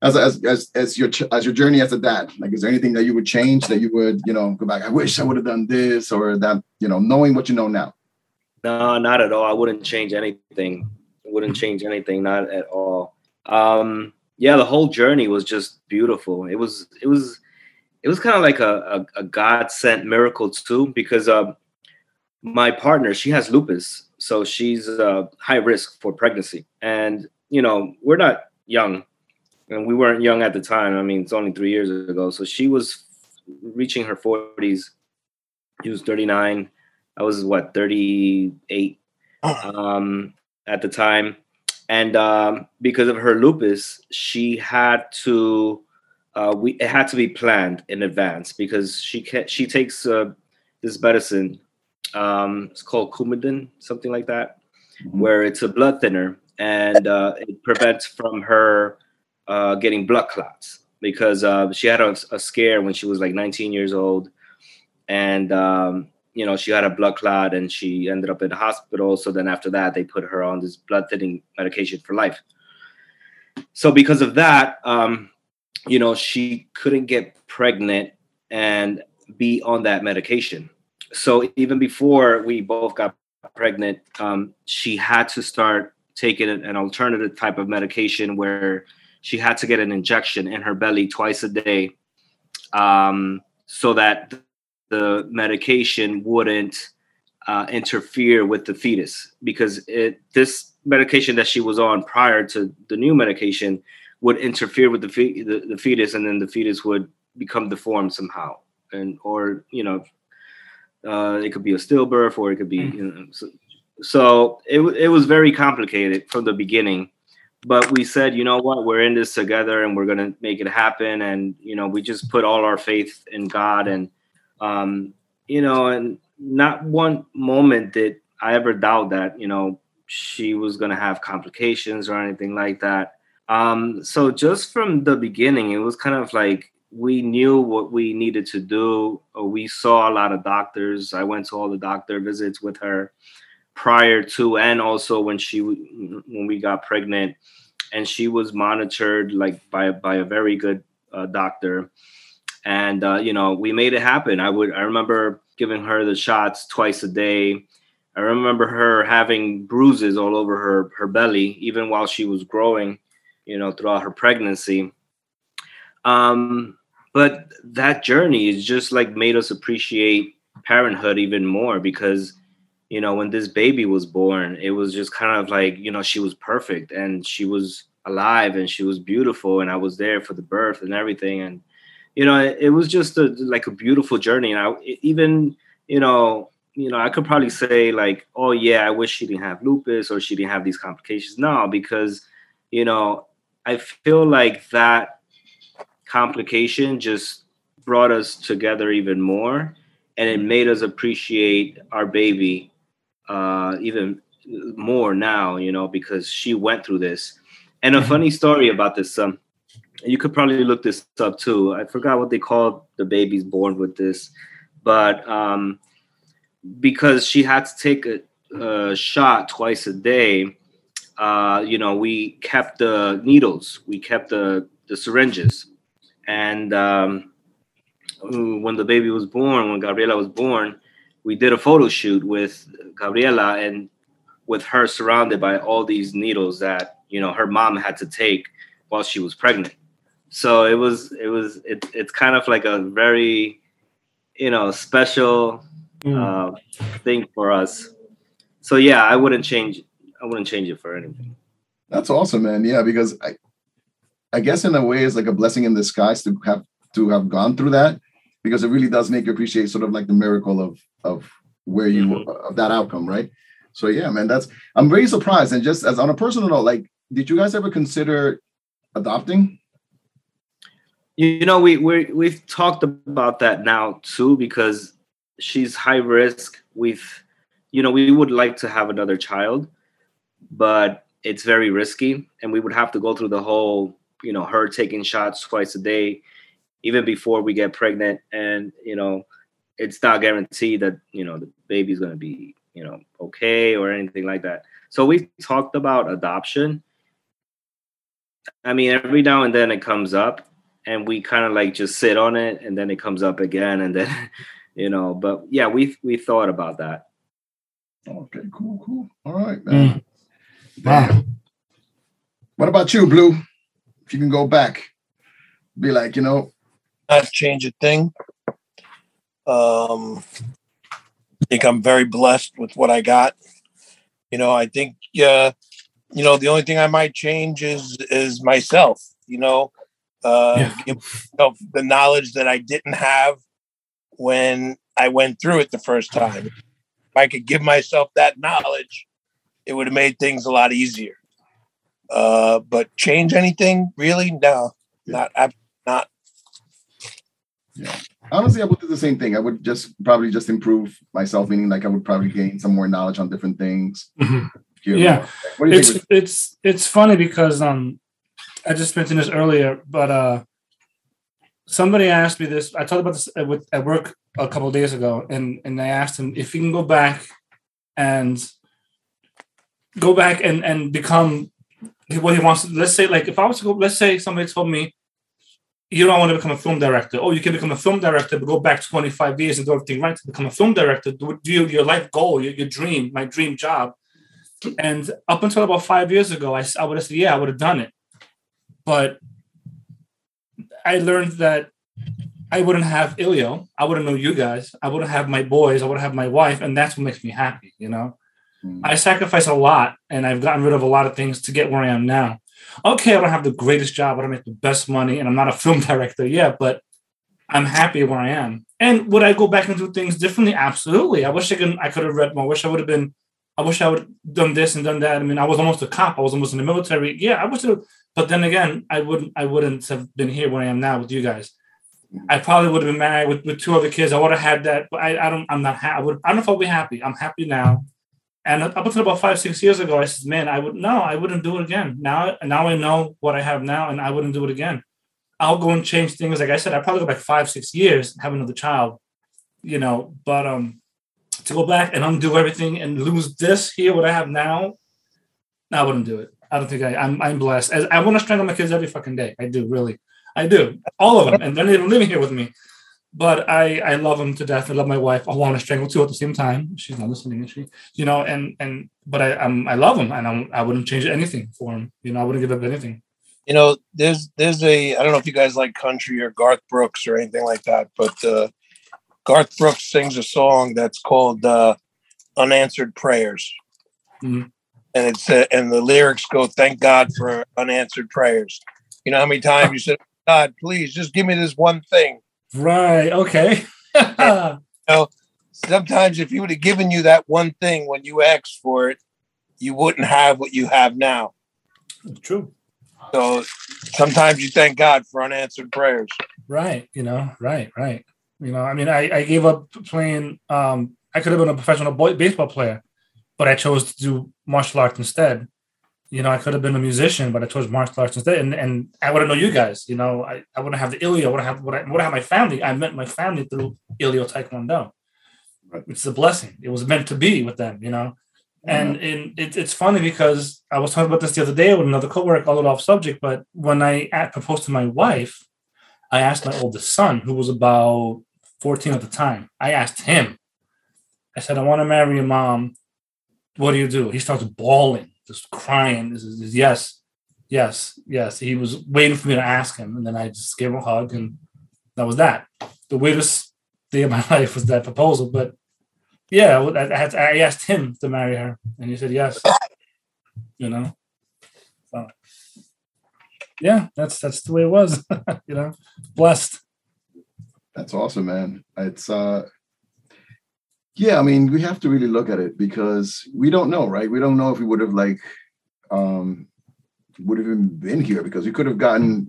as as as as your as your journey as a dad, like, is there anything that you would change that you would, you know, go back? I wish I would have done this or that, you know, knowing what you know now. No, not at all. I wouldn't change anything. Wouldn't change anything, not at all. Um, yeah, the whole journey was just beautiful. It was, it was, it was kind of like a, a, a God sent miracle too, because uh, my partner, she has lupus, so she's uh, high risk for pregnancy, and you know we're not young, and we weren't young at the time. I mean, it's only three years ago, so she was reaching her forties. He was thirty nine. I was what thirty eight um, at the time, and um, because of her lupus, she had to. Uh, we it had to be planned in advance because she can she takes uh, this medicine. Um, it's called Coumadin, something like that, mm-hmm. where it's a blood thinner and uh, it prevents from her uh, getting blood clots because uh, she had a, a, scare when she was like 19 years old, and um, you know she had a blood clot and she ended up in the hospital. So then after that, they put her on this blood thinning medication for life. So because of that, um, you know she couldn't get pregnant and be on that medication. So even before we both got pregnant, um, she had to start taking an alternative type of medication where she had to get an injection in her belly twice a day um, so that the medication wouldn't uh, interfere with the fetus. Because it this medication that she was on prior to the new medication would interfere with the, fe- the, the fetus and then the fetus would become deformed somehow. And or you know uh, it could be a stillbirth or it could be mm. you know, so, so it, it was very complicated from the beginning but we said you know what? We're in this together and we're going to make it happen. And you know we just put all our faith in god and um you know and not one moment did i ever doubt that you know she was going to have complications or anything like that. Um so just from the beginning it was kind of like we knew what we needed to do. We saw a lot of doctors. I went to all the doctor visits with her prior to and also when she when we got pregnant. And she was monitored like by by a very good uh, doctor. And uh, you know we made it happen. I would i remember giving her the shots twice a day. I remember her having bruises all over her her belly even while she was growing you know throughout her pregnancy. Um but that journey is just like made us appreciate parenthood even more because you know, when this baby was born, it was just kind of like, you know, she was perfect and she was alive and she was beautiful and I was there for the birth and everything. And, you know, it, it was just a, like a beautiful journey. And I even, you know, you know, I could probably say like, oh yeah, I wish she didn't have lupus or she didn't have these complications. No, because, you know, I feel like that complication just brought us together even more and it mm-hmm. made us appreciate our baby uh, even more now, you know, because she went through this. And a mm-hmm. funny story about this, um, you could probably look this up too. I forgot what they called the babies born with this, but um, because she had to take a, a shot twice a day, uh, you know, we kept the needles, we kept the the syringes, and um, when the baby was born, when Gabriela was born, we did a photo shoot with Gabriela and with her surrounded by all these needles that you know her mom had to take while she was pregnant. So it was it was it, it's kind of like a very you know special mm. uh, thing for us. So yeah, I wouldn't change I wouldn't change it for anything. That's awesome, man. Yeah, because I I guess in a way it's like a blessing in disguise to have to have gone through that because it really does make you appreciate sort of like the miracle of of where you mm-hmm. of that outcome, right? So yeah, man, that's I'm very surprised. And just as on a personal note, like, did you guys ever consider adopting? You know, we we we've talked about that now too because she's high risk. We've, you know, we would like to have another child, but it's very risky, and we would have to go through the whole, you know, her taking shots twice a day, even before we get pregnant, and you know, it's not guaranteed that you know the baby's going to be you know okay or anything like that. So we talked about adoption. I mean every now and then it comes up and we kind of like just sit on it and then it comes up again and then you know but yeah we we thought about that. Okay cool cool. All right man. Mm. wow what about you blue? If you can go back be like you know not change a thing um, I think I'm very blessed with what I got. You know, I think, uh, you know, the only thing I might change is is myself. You know, uh, yeah. myself the knowledge that I didn't have when I went through it the first time. If I could give myself that knowledge, it would have made things a lot easier. Uh, but change anything really? No, not ab- not. Honestly, I would do the same thing. I would just probably just improve myself, meaning like I would probably gain some more knowledge on different things. Mhm. Yeah. What do you it's think? it's it's funny because um I just mentioned this earlier, but uh somebody asked me this. I talked about this at, with, at work a couple of days ago, and and I asked him if he can go back and go back and and become what he wants. to Let's say like if I was to go, let's say somebody told me. You don't want to become a film director. Oh, you can become a film director, but go back 25 years and do everything right to become a film director. Do, do your, life goal, your, your dream, my dream job. And up until about five years ago, I, I would have said, yeah, I would have done it. But I learned that I wouldn't have Ilio. I wouldn't know you guys. I wouldn't have my boys. I wouldn't have my wife. And that's what makes me happy, you know? Mm. I sacrifice a lot and I've gotten rid of a lot of things to get where I am now. Okay, I don't have the greatest job. I don't make the best money and I'm not a film director yet, but I'm happy where I am. And would I go back and do things differently? Absolutely. I wish I could I could have read more. I wish I would have been I wish I would have done this and done that. I mean, I was almost a cop. I was almost in the military. Yeah, I wish have, but then again, I wouldn't I wouldn't have been here where I am now with you guys. I probably would have been married with, with two other kids. I would have had that, but I, I don't I'm not happy. I would I don't know if I'll be happy. I'm happy now. And up until about five, six years ago, I said, man, I would no, I wouldn't do it again. Now now I know what I have now, and I wouldn't do it again. I'll go and change things. Like I said, I probably go back five, six years, have another child, you know. But um, to go back and undo everything and lose this here, what I have now, I wouldn't do it. I don't think I, I'm. I'm blessed. As I want to strangle my kids every fucking day. I do, really. I do, all of them, and they're not even living here with me. But I, I love him to death. I love my wife. I want to strangle two at the same time. She's not listening, is she? You know, and and but I, I'm, I love him, and I'm, I wouldn't change anything for him. You know, I wouldn't give up anything. You know, there's there's a I don't know if you guys like country or Garth Brooks or anything like that, but uh, Garth Brooks sings a song that's called uh, "Unanswered Prayers," Mhm. and it's uh, and the lyrics go, "Thank God for unanswered prayers." You know how many times you said, "God, please just give me this one thing." Right. Okay. So sometimes, if he would have given you that one thing when you asked for it, you wouldn't have what you have now. True. So sometimes you thank God for unanswered prayers. Right. You know. Right. Right. You know. I mean, I, I gave up playing. Um, I could have been a professional boy, baseball player, but I chose to do martial arts instead. You know, I could have been a musician, but I chose martial arts instead, and and I wouldn't know you guys. You know, I, I wouldn't have the Ilio. I wouldn't have would I would have my family. I met my family through Ilio Taekwondo. It's a blessing. It was meant to be with them. You know. And and it, it's funny because I was talking about this the other day with another coworker, a little off subject. But when I at- proposed to my wife, I asked my oldest son, who was about 14 at the time, I asked him, I said, I want to marry your mom. What do you do? He starts bawling, just crying. This is, yes, yes, yes. He was waiting for me to ask him. And then I just gave him a hug, and that was that. The weirdest day of my life was that proposal. But yeah, I, had to, I asked him to marry her, and he said yes. You know, so yeah, that's that's the way it was. you know, blessed. That's awesome, man. It's uh yeah, I mean, we have to really look at it because we don't know, right? We don't know if we would have like um would have even been here because we could have gotten,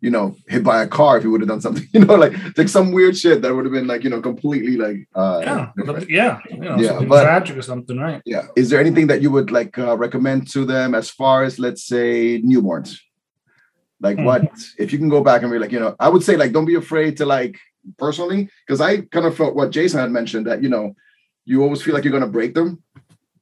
you know, hit by a car if we would have done something, you know, like like some weird shit that would have been like, you know, completely like uh Yeah, different. yeah, you know, Yeah, but- tragic or something, right? Yeah. Is there anything that you would like uh, recommend to them as far as let's say newborns? Like Hmm. what if you can go back and be like, you know, I would say like don't be afraid to like personally, because I kind of felt what Jason had mentioned that you know, you always feel like you're gonna break them.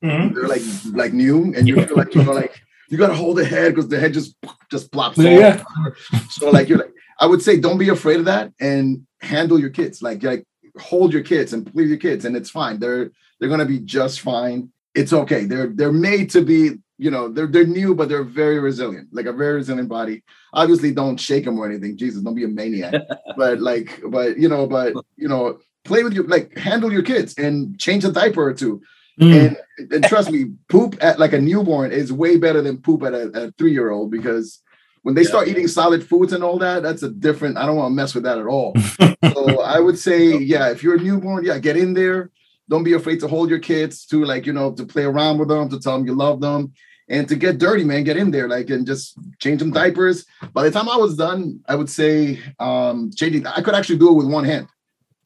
Mhm. They're like like new, and you feel like you know like you gotta hold the head because the head just just plops Yeah, off. So like you're like, I would say don't be afraid of that and handle your kids. Like like hold your kids and please your kids, and it's fine. They're they're gonna be just fine. It's okay. They're they're made to be, you know, they're they're new, but they're very resilient, like a very resilient body. Obviously, don't shake them or anything. Jesus, don't be a maniac. but like, but you know, but you know, play with your like handle your kids and change a diaper or two. Mm. And, and trust me, poop at like a newborn is way better than poop at a, a three year old because when they Yeah. start eating solid foods and all that, that's a different. I don't want to mess with that at all. so I would say, yeah, if you're a newborn, yeah, get in there. Don't be afraid to hold your kids to like you know to play around with them, to tell them you love them, and to get dirty, man, get in there, like, and just change them diapers. By the time I was done, I would say um changing. I could actually do it with one hand.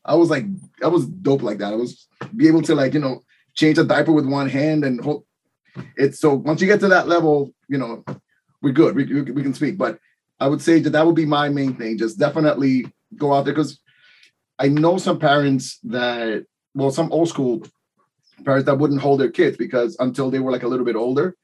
I was like, I was dope like that. I was be able to like, you know, change a diaper with one hand and hold. It's so once you get to that level, you know, we're good. We, we, we can speak, but I would say that that would be my main thing. Just definitely go out there because I know some parents that, well, some old school parents that wouldn't hold their kids because until they were like a little bit older,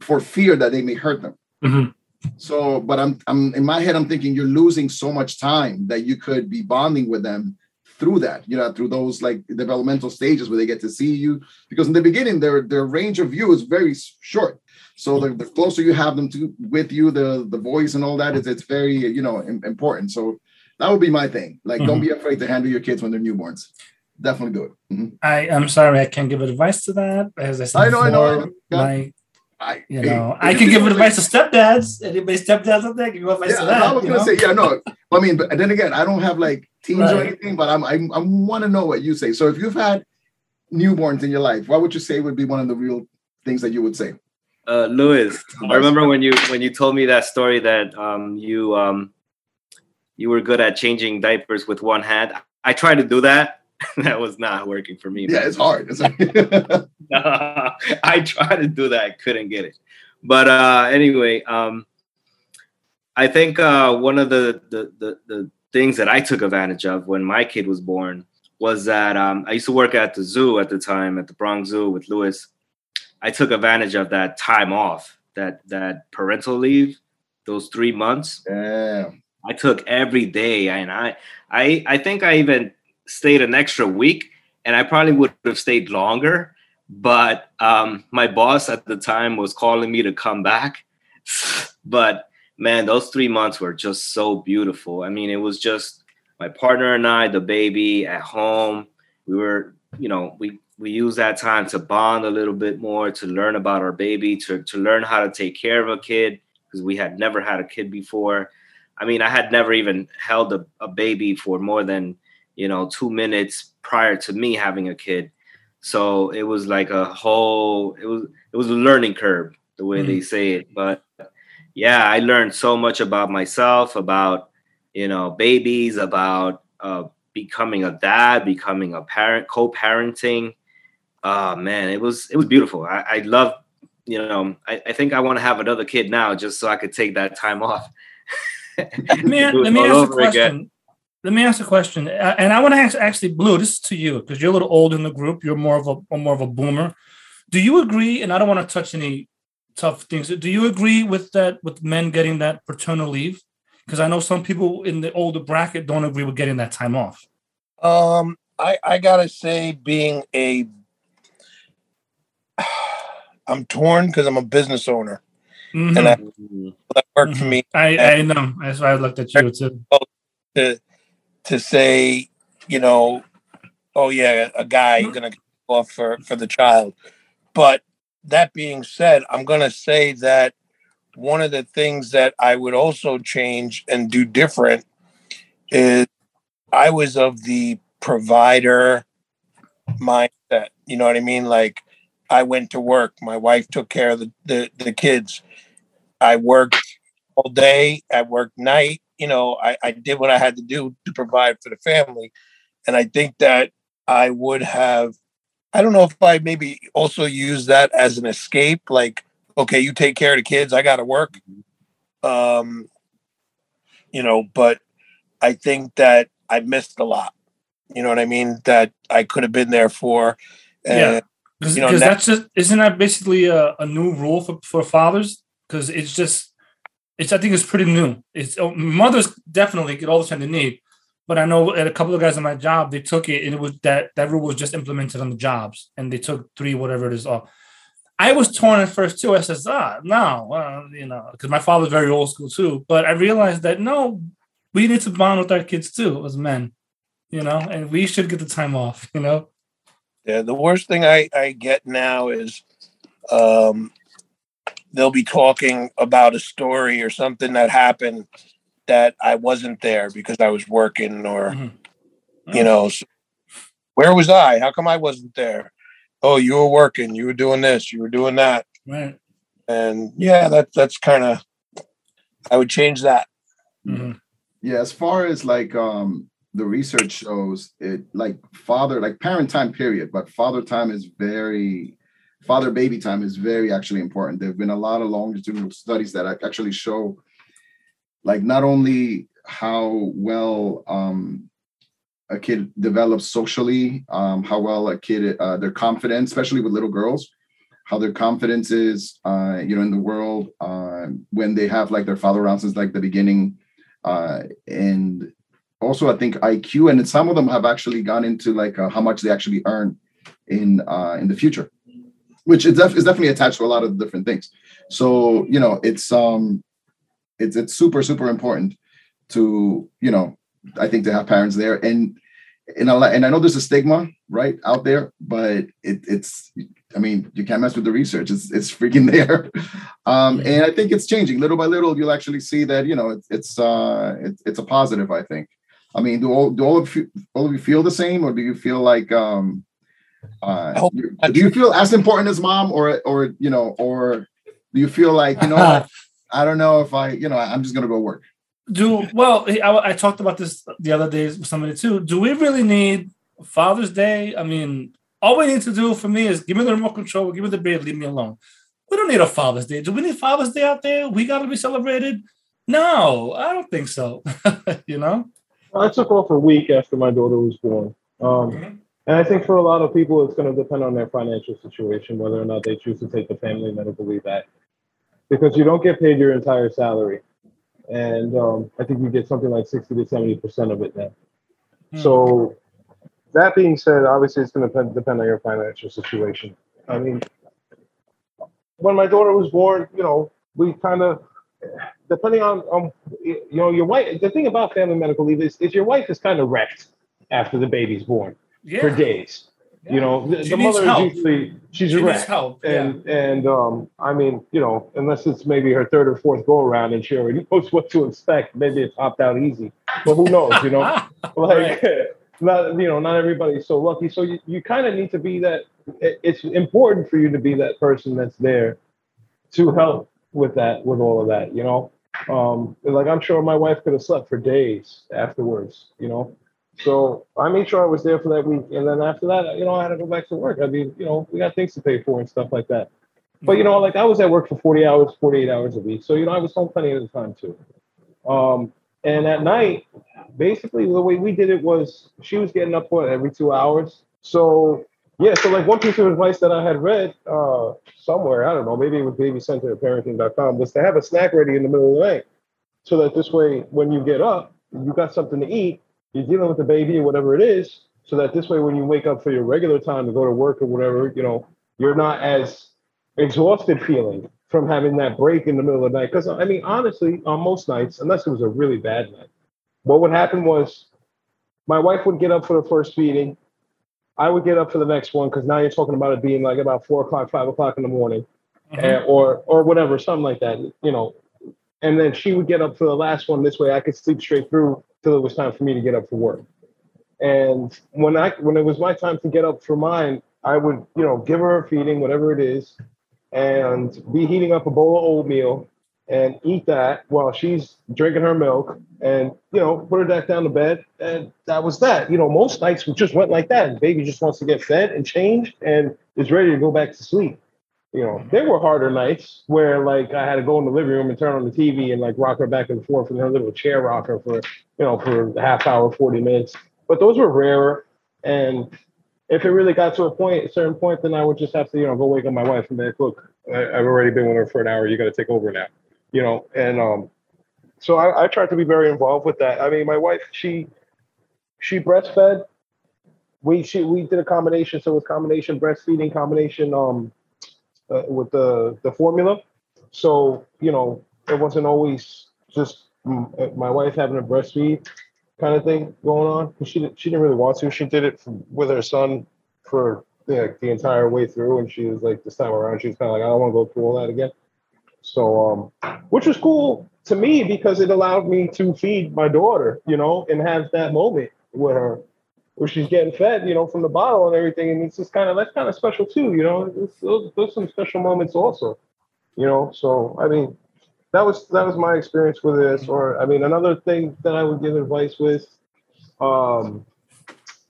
for fear that they may hurt them. Mhm. So, but I'm, I'm in my head, I'm thinking you're losing so much time that you could be bonding with them through that, you know, through those like developmental stages where they get to see you. Because in the beginning, their their range of view is very short. So the, the closer you have them to with you, the the voice and all that is it's very you know important. So that would be my thing. Like, don't be afraid to handle your kids when they're newborns. Definitely do it. Mhm. I I'm sorry I can't give advice to that. As I said I know, I know, I before, know. Yeah. my I, you know if I can give advice to stepdads. Anybody stepdads out there can give advice Yeah, to that. I was gonna know? say, yeah, no. I mean, but then again, I don't have like teens or anything, but I'm I, I want to know what you say. So if you've had newborns in your life, what would you say would be one of the real things that you would say? Uh, Louis, I remember when you when you told me that story that um, you um, you were good at changing diapers with one hand. I tried to do that. that was not working for me. Yeah, man. it's hard. It's I tried to do that, I couldn't get it. But uh, anyway, um, I think uh, one of the, the the the things that I took advantage of when my kid was born was that um, I used to work at the zoo at the time at the Bronx Zoo with Lewis. I took advantage of that time off, that that parental leave, those three months. yeah. I took every day, and I, I, I think I even stayed an extra week, and I probably would have stayed longer. But um, my boss at the time was calling me to come back. But man, those three months were just so beautiful. I mean, it was just my partner and I, the baby at home. We were, you know, we we used that time to bond a little bit more, to learn about our baby, to to learn how to take care of a kid because we had never had a kid before. I mean, I had never even held a, a baby for more than, you know, two minutes prior to me having a kid. So it was like a whole it was it was a learning curve, the way they mm-hmm. say it. But yeah, I learned so much about myself, about you know, babies, about uh becoming a dad, becoming a parent, co-parenting. Oh man, it was it was beautiful. I, I love, you know, I, I think I want to have another kid now just so I could take that time off. Let me, Do it let me ask a over again. question. Let me ask a question, Uh, and I want to ask actually, Blue. This is to you because you're a little old in the group. You're more of a more of a boomer. Do you agree? And I don't want to touch any tough things. Do you agree with that? With men getting that paternal leave? Because I know some people in the older bracket don't agree with getting that time off. Um, I I gotta say, being a, I'm torn because I'm a business owner. Mhm. And I- Mhm. That worked for Mhm. me I, I know. That's why I looked at you too. to to say, you know, oh yeah, a guy gonna go off for for the child. But that being said, I'm gonna say that one of the things that I would also change and do different is I was of the provider mindset. You know what I mean? Like I went to work. My wife took care of the, the, the kids. I worked all day. I worked night. You know, I, I did what I had to do to provide for the family. And I think that I would have, I don't know if I maybe also use that as an escape. Like, okay, you take care of the kids. I got to work. Um, you know, but I think that I missed a lot. You know what I mean? That I could have been there for. Yeah. And Because You know, that- that's just isn't that basically a, a new rule for, for fathers? Because it's just it's I think it's pretty new. It's oh, mothers definitely get all the time they need, but I know a couple of guys in my job they took it and it was that that rule was just implemented on the jobs and they took three whatever it is off. I was torn at first too. I says, ah, no, well, you know, because my father's very old school too. But I realized that no, we need to bond with our kids too as men, you know, and we should get the time off, you know. Yeah, the worst thing I, I get now is um, they'll be talking about a story or something that happened that I wasn't there because I was working or, Mhm. you know, so where was I? How come I wasn't there? Oh, you were working, you were doing this, you were doing that. Right. And yeah, that that's kind of I would change that. Mhm. Yeah, as far as like um the research shows, it like father, like parent time period, but father time is very father baby time is very actually important. There have been a lot of longitudinal studies that actually show like not only how well um a kid develops socially, um, how well a kid uh, their confidence, especially with little girls, how their confidence is, uh, you know, in the world uh, when they have like their father around since like the beginning, uh, and also I think IQ, and some of them have actually gone into like uh, how much they actually earn in uh, in the future, which is, def- is definitely attached to a lot of different things. So you know, it's um, it's it's super super important to you know I think to have parents there and and a lot, and I know there's a stigma right out there, but it, it's I mean you can't mess with the research. It's it's freaking there, um, and I think it's changing little by little. You'll actually see that you know it's it's uh, it's, it's a positive. I think. I mean, do all do all of you all of you feel the same, or do you feel like um, uh, I hope you- not. do you feel as important as mom, or or you know, or do you feel like you know? I don't know if I you know I'm just gonna go work. do well I, I talked about this the other days with somebody too. Do we really need father's day? I mean all we need to do for me is give me the remote control give me the beer leave me alone. We don't need a father's day. Do we need father's day out there? We got to be celebrated? No i don't think so you know? I took off a week after my daughter was born. Um, and I think for a lot of people, it's going to depend on their financial situation, whether or not they choose to take the family medical leave act. Because you don't get paid your entire salary. And um, I think you get something like 60 to 70% of it now. So, that being said, obviously it's going to depend, depend on your financial situation. I mean, when my daughter was born, you know, we kind of, depending on, on, you know, your wife, the thing about family medical leave is, is your wife is kind of wrecked after the baby's born yeah for days. You know, the, the mother help. is usually, she's she needs wrecked. help yeah And and um, I mean, you know, unless it's maybe her third or fourth go around and she already knows what to expect, maybe it's popped out easy. But who knows, you know? like not you know not everybody's so lucky so you, you kind of need to be that it's important for you to be that person that's there to help with that with all of that you know um like i'm sure my wife could have slept for days afterwards you know so i made sure i was there for that week. And then after that you know i had to go back to work. I mean you know we got things to pay for and stuff like that. But you know like i was at work for 40 hours 48 hours a week. So you know i was home plenty of the time too. Um and at night basically the way we did it was she was getting up for every two hours. So yeah, so like one piece of advice that I had read uh, somewhere, I don't know, maybe it was baby center or parenting.com, was to have a snack ready in the middle of the night. So that this way when you get up, you got something to eat, you're dealing with the baby or whatever it is, so that this way when you wake up for your regular time to go to work or whatever, you know, you're not as exhausted feeling from having that break in the middle of the night. Because I mean, honestly, on most nights, unless it was a really bad night, what would happen was my wife would get up for the first feeding. I would get up for the next one because now you're talking about it being like about four o'clock, five o'clock in the morning, Mhm. eh, or or whatever, something like that, you know. And then she would get up for the last one. This way, I could sleep straight through till it was time for me to get up for work. And when I when it was my time to get up for mine, I would you know give her a feeding, whatever it is, and be heating up a bowl of oatmeal and eat that while she's drinking her milk and you know put her back down to bed. And that was that. You know most nights we just went like that. And baby just wants to get fed and changed and is ready to go back to sleep you know there were harder nights where like i had to go in the living room and turn on the tv and like rock her back and forth in her little chair rocker for you know for a half hour 40 minutes. But those were rarer. And if it really got to a point a certain point then i would just have to you know go wake up my wife and be like look I, i've already been with her for an hour. You got to take over now you know? And um so I, I tried to be very involved with that. I mean my wife she she breastfed. We she we did a combination. So it was combination breastfeeding combination um uh, with the the formula. So you know it wasn't always just mm, my wife having a breastfeed kind of thing going on. She she didn't really want to. She did it from, with her son for the, the entire way through and she was like this time around she was kind of like i don't want to go through all that again. So, um, which was cool to me because it allowed me to feed my daughter, you know, and have that moment with her where she's getting fed, you know, from the bottle and everything. And it's just kind of, that's kind of special too, you know, it's, those, those some special moments also. You know, so I mean, that was that was my experience with this. Or I mean, another thing that I would give advice with, um,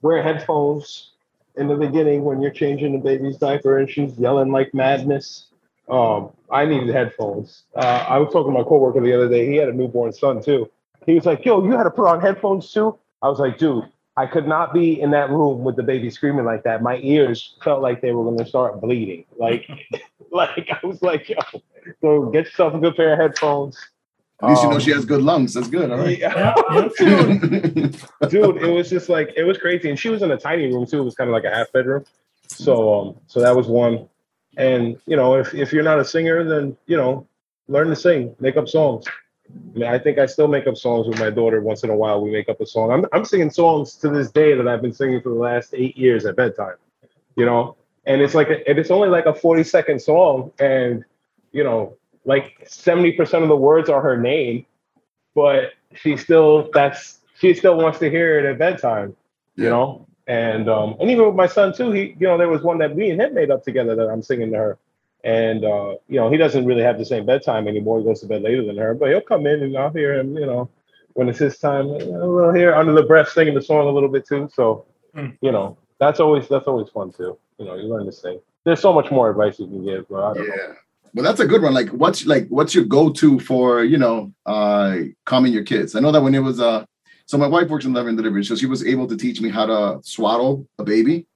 wear headphones in the beginning when you're changing the baby's diaper and she's yelling like madness. Um, I needed headphones. Uh, I was talking to my coworker the other day. He had a newborn son too. He was like, "Yo, you had to put on headphones too." I was like, "Dude, I could not be in that room with the baby screaming like that. My ears felt like they were going to start bleeding. Like, like I was like, yo, so get yourself a good pair of headphones. At least you know Um, she has good lungs. That's good. All right. Yeah, dude, dude, it was just like it was crazy, and she was in a tiny room too. It was kind of like a half bedroom. So, um, so that was one. And you know, if if you're not a singer, then you know, learn to sing, make up songs. I mean, I think I still make up songs with my daughter once in a while. We make up a song. I'm I'm singing songs to this day that I've been singing for the last eight years at bedtime. You know, and it's like a, and it's only like a 40 second song, and you know, like 70% of the words are her name, but she still that's she still wants to hear it at bedtime, you Yeah. know. And um, and even with my son too, he you know there was one that me and him made up together that I'm singing to her, and uh, you know he doesn't really have the same bedtime anymore. He goes to bed later than her, but he'll come in and I'll hear him, you know, when it's his time, a little here under the breath singing the song a little bit too. So Mm. you know that's always that's always fun too. You know, you learn to sing. There's so much more advice you can give, but I don't know. Yeah. Well, that's a good one. Like, what's like, what's your go-to for you know, uh, calming your kids? I know that when it was uh, so my wife works in labor and delivery, so she was able to teach me how to swaddle a baby,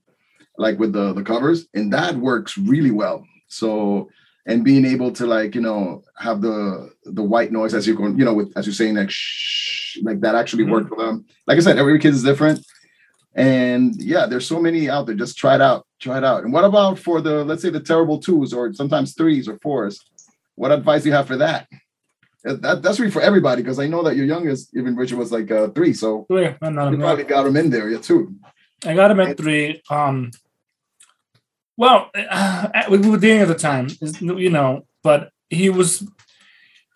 like with the the covers, and that works really well. So, and being able to like you know have the the white noise as you're going, you know, with as you're saying like shh, like that actually Mhm. worked for them. Like I said, every kid is different. And yeah, there's so many out there. Just try it out. Try it out. And what about for the let's say the terrible twos or sometimes threes or fours? What advice do you have for that? Uh, That, that's really for everybody because I know that your youngest, even Richard, was like uh, three. So Three. No, no, you no. probably got him in there, yeah, too. I got him at three. Um, well, uh, we were dating at the time, you know, but he was,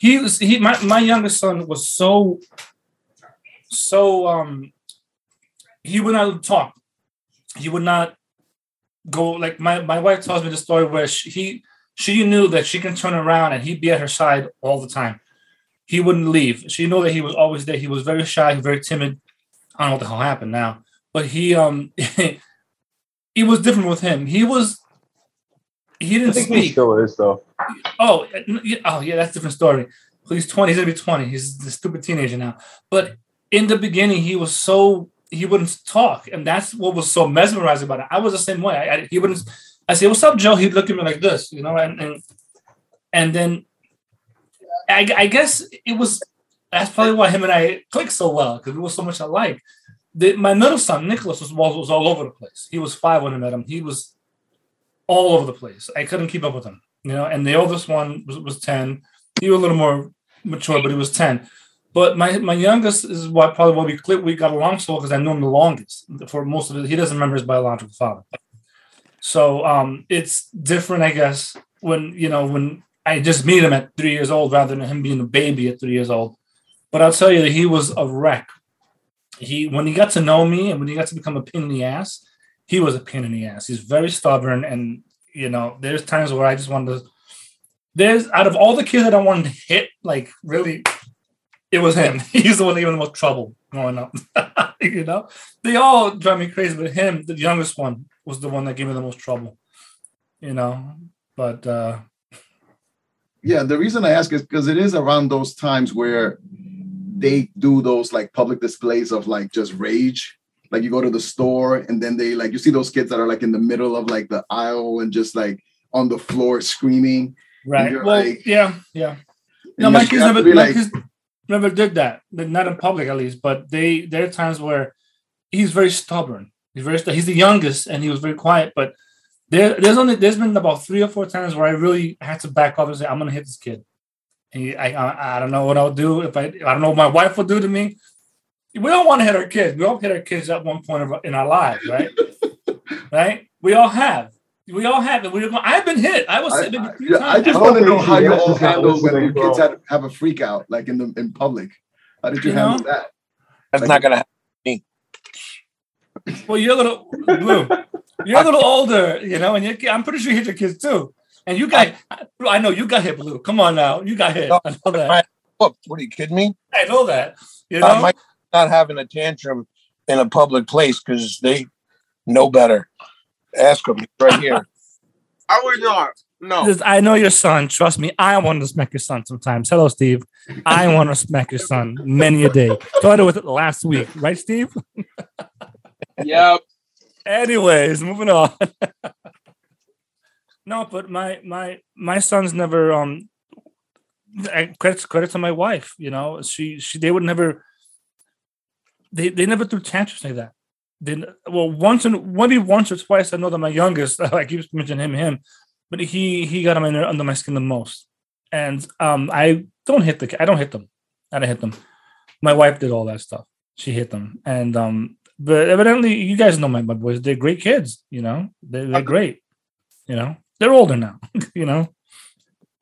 he was, he, my, my youngest son was so, so, um, he would not talk. He would not go like my, my wife tells me the story where she, he, she knew that she can turn around and he'd be at her side all the time. He wouldn't leave. She knew that he was always there. He was very shy, very timid. I don't know what the hell happened now but he um it was different with him. He was he didn't think he speak. still is though. Oh, yeah, oh yeah, that's a different story. He's twenty. He's gonna be twenty. He's a stupid teenager now. But in the beginning, he was so he wouldn't talk, and that's what was so mesmerizing about it. I was the same way. I, I he wouldn't. I say, "What's up, Joe?" He'd look at me like this, you know, and and, and then I, I guess it was that's probably why him and I clicked so well because we were so much alike. The, my middle son Nicholas was, was was all over the place. He was five when I met him. He was all over the place. I couldn't keep up with him, you know. And the oldest one was, was ten. He was a little more mature, but he was ten. But my my youngest is what probably why we clicked. We got along so because I knew him the longest for most of it. He doesn't remember his biological father, so um, it's different, I guess. When you know when I just meet him at three years old rather than him being a baby at three years old. But I'll tell you that he was a wreck. He when he got to know me and when he got to become a pain in the ass, he was a pain in the ass. He's very stubborn, and you know, there's times where I just wanted to. There's out of all the kids that I wanted to hit, like really, it was him. He's the one that gave me the most trouble growing up. you know, they all drive me crazy, but him, the youngest one, was the one that gave me the most trouble. You know, but uh Yeah, the reason I ask is because it is around those times where they do those like public displays of like just rage. Like you go to the store and then they like you see those kids that are like in the middle of like the aisle and just like on the floor screaming. right. Well, like- yeah, yeah. No, my kids never, my like, kids never did that. Not in public, at least. But they, there are times where he's very stubborn. He's very, he's the youngest, and he was very quiet. But there, there's only, there's been about three or four times where I really had to back off and say, "I'm gonna hit this kid." And I, I, I don't know what I'll do if I, I don't know what my wife will do to me. We all want to hit our kids. We all hit our kids at one point in our lives, right? right? We all have. We all have it. We're I've been hit. I was I, hit maybe I- three yeah, I times. just want to know how you all is not handle when your kids bro. had, have a freak out like in the in public. How did you, You handle know? that? That's Like- not gonna happen. Well, you're a little blue. You're a little older, you know, and you I'm pretty sure you hit your kids too. And you got, I, I know you got hit, Blue. Come on now, you got hit. I know that. Look, what are you kidding me? I know that. You know, my not having a tantrum in a public place because they know better. Ask them right here. I would not. No. This- I know your son. Trust me, I want to smack your son sometimes. Hello, Steve. I want to smack your son many a day. Started with it last week, right, Steve? Yep. Anyways, moving on. no, but my my my son's never um credit credit to my wife, you know. She she they would never they they never threw tantrums like that. Then well once and maybe once or twice I know that my youngest, I keep mentioning him, him, but he he got him under, under my skin the most. And um I don't hit the I don't hit them. I don't hit them. My wife did all that stuff. She hit them. And um but evidently you guys know my, my boys they're great kids you know they're, they're great you know they're older now you know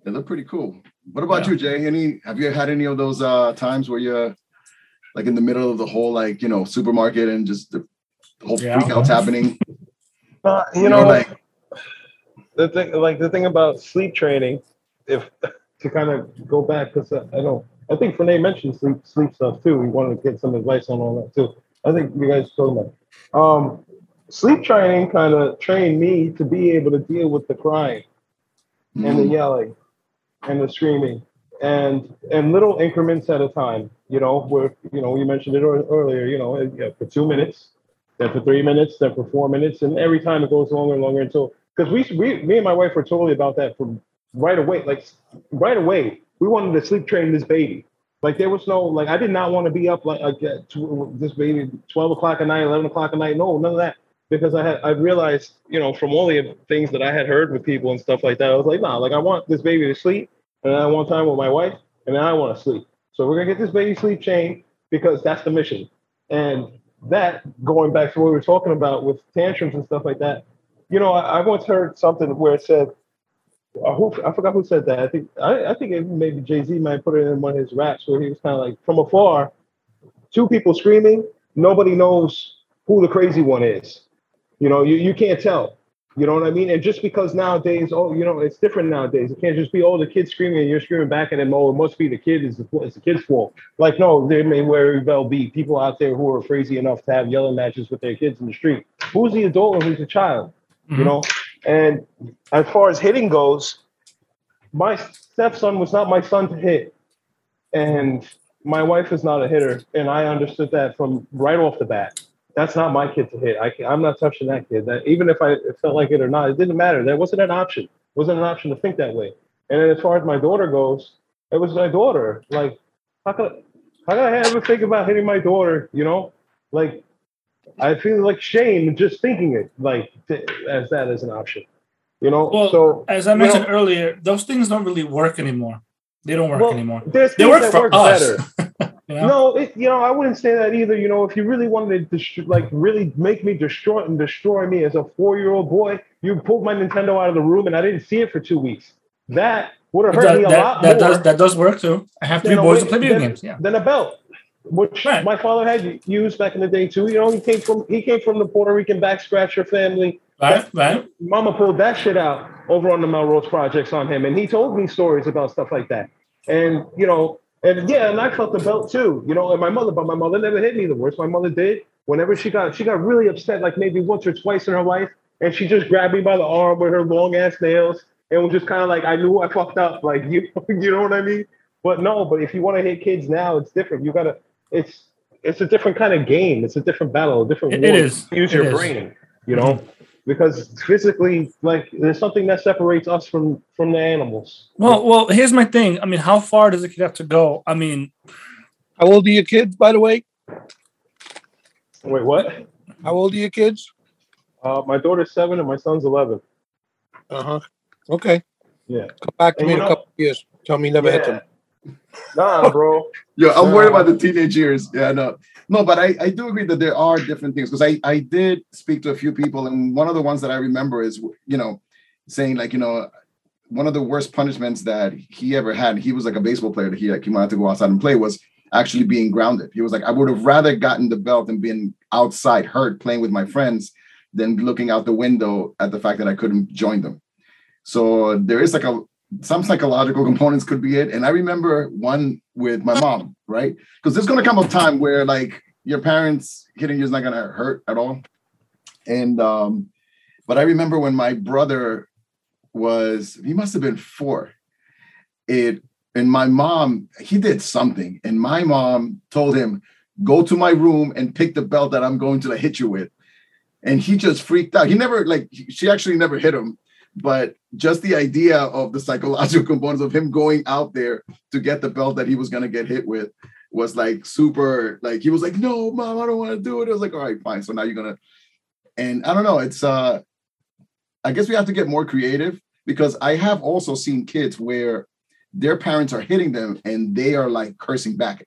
They look pretty cool. What about Yeah. you, Jay? Any have you had any of those uh times where you're like in the middle of the whole like you know supermarket and just the, the whole Yeah. freak out's happening? Uh, you You're know, like the thing, like the thing about sleep training, if to kind of go back, because I, I know, I think Renee mentioned sleep sleep stuff too. We wanted to get some advice on all that too. I think you guys told me. Um, sleep training kind of trained me to be able to deal with the crying and the mm, yelling and the screaming and and little increments at a time you know where you know you mentioned it earlier you know for two minutes then for three minutes then for four minutes and every time it goes longer and longer. Until because we, we me and my wife were totally about that from right away like right away. We wanted to sleep train this baby. Like there was no like i did not want to be up like, like tw- this baby 12 o'clock at night 11 o'clock at night no none of that because I had I realized, you know, from all the things that I had heard with people and stuff like that, I was like, nah, like I want this baby to sleep, and I want time with my wife, and then I want to sleep. So we're gonna get this baby sleep chain because that's the mission. And that going back to what we were talking about with tantrums and stuff like that, you know, I, I once heard something where it said, uh, who, I forgot who said that. I think I, I think maybe Jay Z might put it in one of his raps where he was kind of like from afar, two people screaming, nobody knows who the crazy one is. You know, you, you can't tell. You know what I mean? And just because nowadays, oh, you know, it's different nowadays. It can't just be, oh, the kid's screaming and you're screaming back at him. Oh, it must be the kid. It's the, it's the kid's fault. Like, no, there may very well be people out there who are crazy enough to have yelling matches with their kids in the street. Who's the adult and who's the child? You mhm. know? And as far as hitting goes, my stepson was not my son to hit. And my wife is not a hitter. And I understood that from right off the bat that's not my kid to hit. I, am not touching that kid. That even if I felt like it or not, it didn't matter. That wasn't an option. It wasn't an option to think that way. And then as far as my daughter goes, it was my daughter. Like, how could how could I ever think about hitting my daughter? You know, like I feel like shame just thinking it like to, as that as an option. You know, Well, so as i mentioned know, earlier those things don't really work anymore they don't work well, anymore they work for us better. you know? No, it, you know, I wouldn't say that either. You know, if you really wanted to dest- like really make me destroy and destroy me as a four-year-old boy, you pulled my Nintendo out of the room and I didn't see it for two weeks. That would have hurt that, me a that- lot that more does that does work too i have three boys way- to play video than- games yeah than a belt, which Right. my father had used back in the day too. You know, he came from he came from the Puerto Rican back scratcher family. right right Mama pulled that shit out over on the Melrose projects on him, and he told me stories about stuff like that. And you know, and yeah, and I felt the belt too. You know, and my mother, but my mother never hit me. The worst my mother did, whenever she got she got really upset, like maybe once or twice in her life, and she just grabbed me by the arm with her long ass nails, and was just kind of like, I knew I fucked up, like you, you know what I mean? But no, but if you want to hit kids now, it's different. You gotta, it's it's a different kind of game. It's a different battle, a different. It- war. it is. Use It your is. brain, you know mm-hmm. Because physically like there's something that separates us from from the animals well well here's my thing i mean how far does a kid have to go i mean How old are your kids, by the way? wait what How old are your kids? uh my daughter's seven and my son's 11 Uh huh. Okay. yeah Come back to And me you in a couple of years. Tell me you never hit them. Nah bro Yeah, I'm worried Uh, about the teenage years. Yeah, no, no, but I, I do agree that there are different things because I, I did speak to a few people, and one of the ones that I remember is, you know, saying like, you know, one of the worst punishments that he ever had. He was like a baseball player that he like he wanted to go outside and play was actually being grounded. He was like, I would have rather gotten the belt and been outside hurt playing with my friends than looking out the window at the fact that I couldn't join them. So there is like a some psychological components could be it. And I remember one with my mom, right? Because there's gonna come a time where like your parents hitting you is not gonna hurt at all. And um, but I remember when my brother was he must have been four. It and my mom, he did something, and my mom told him, go to my room and pick the belt that I'm going to hit you with. And he just freaked out. He never like she actually never hit him, but just the idea of the psychological components of him going out there to get the belt that he was gonna get hit with was like super like he was like, no, mom, I don't want to do it. I was like, all right, fine. So now you're gonna and I don't know, it's uh I guess we have to get more creative because I have also seen kids where their parents are hitting them and they are like cursing back.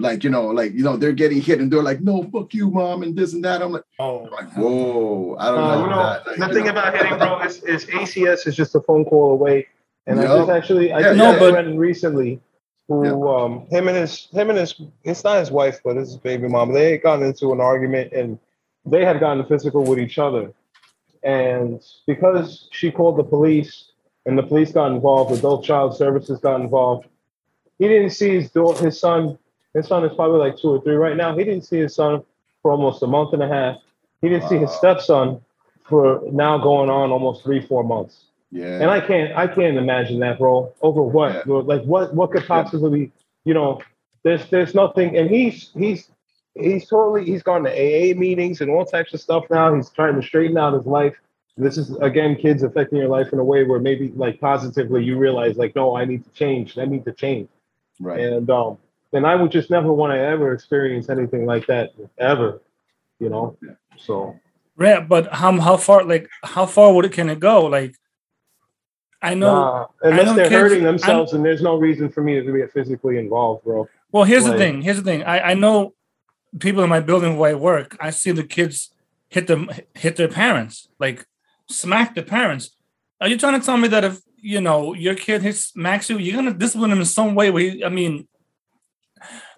Like, you know, like, you know, they're getting hit and they're like, no, fuck you, mom, and this and that. I'm like, Oh, like whoa, I don't Uh, know. that. Like, the thing know. about hitting, bro, is, is ACS is just a phone call away. And I just actually, I Yeah, just yeah. but- recently who, um, him and his, him and his, it's not his wife, but his baby mom. They had gotten into an argument and they had gotten physical with each other. And because she called the police and the police got involved, adult child services got involved, he didn't see his daughter, his son. His son is probably like two or three right now. He didn't see his son for almost a month and a half. He didn't see his stepson for now going on almost three, four months. yeah. And I can't, I can't imagine that, bro. Over what? Yeah. Bro? Like what? What could possibly, be, you know? There's, there's nothing. And he's, he's, he's totally, he's gone to AA meetings and all types of stuff now. He's trying to straighten out his life. This is again, kids affecting your life in a way where maybe like positively you realize like, no, I need to change. I need to change. right. And um, and I would just never want to ever experience anything like that ever, you know. So yeah, but how how far like how far would it can it go? Like, I know. nah, unless know they're kids- hurting I'm- themselves, and there's no reason for me to get physically involved, bro. Well, here's the thing. Here's the thing. I, I know people in my building where I work. I see the kids hit them hit their parents, like smack the parents. Are you trying to tell me that if you know your kid hits smacks you, you're gonna discipline him in some way? Where he, I mean,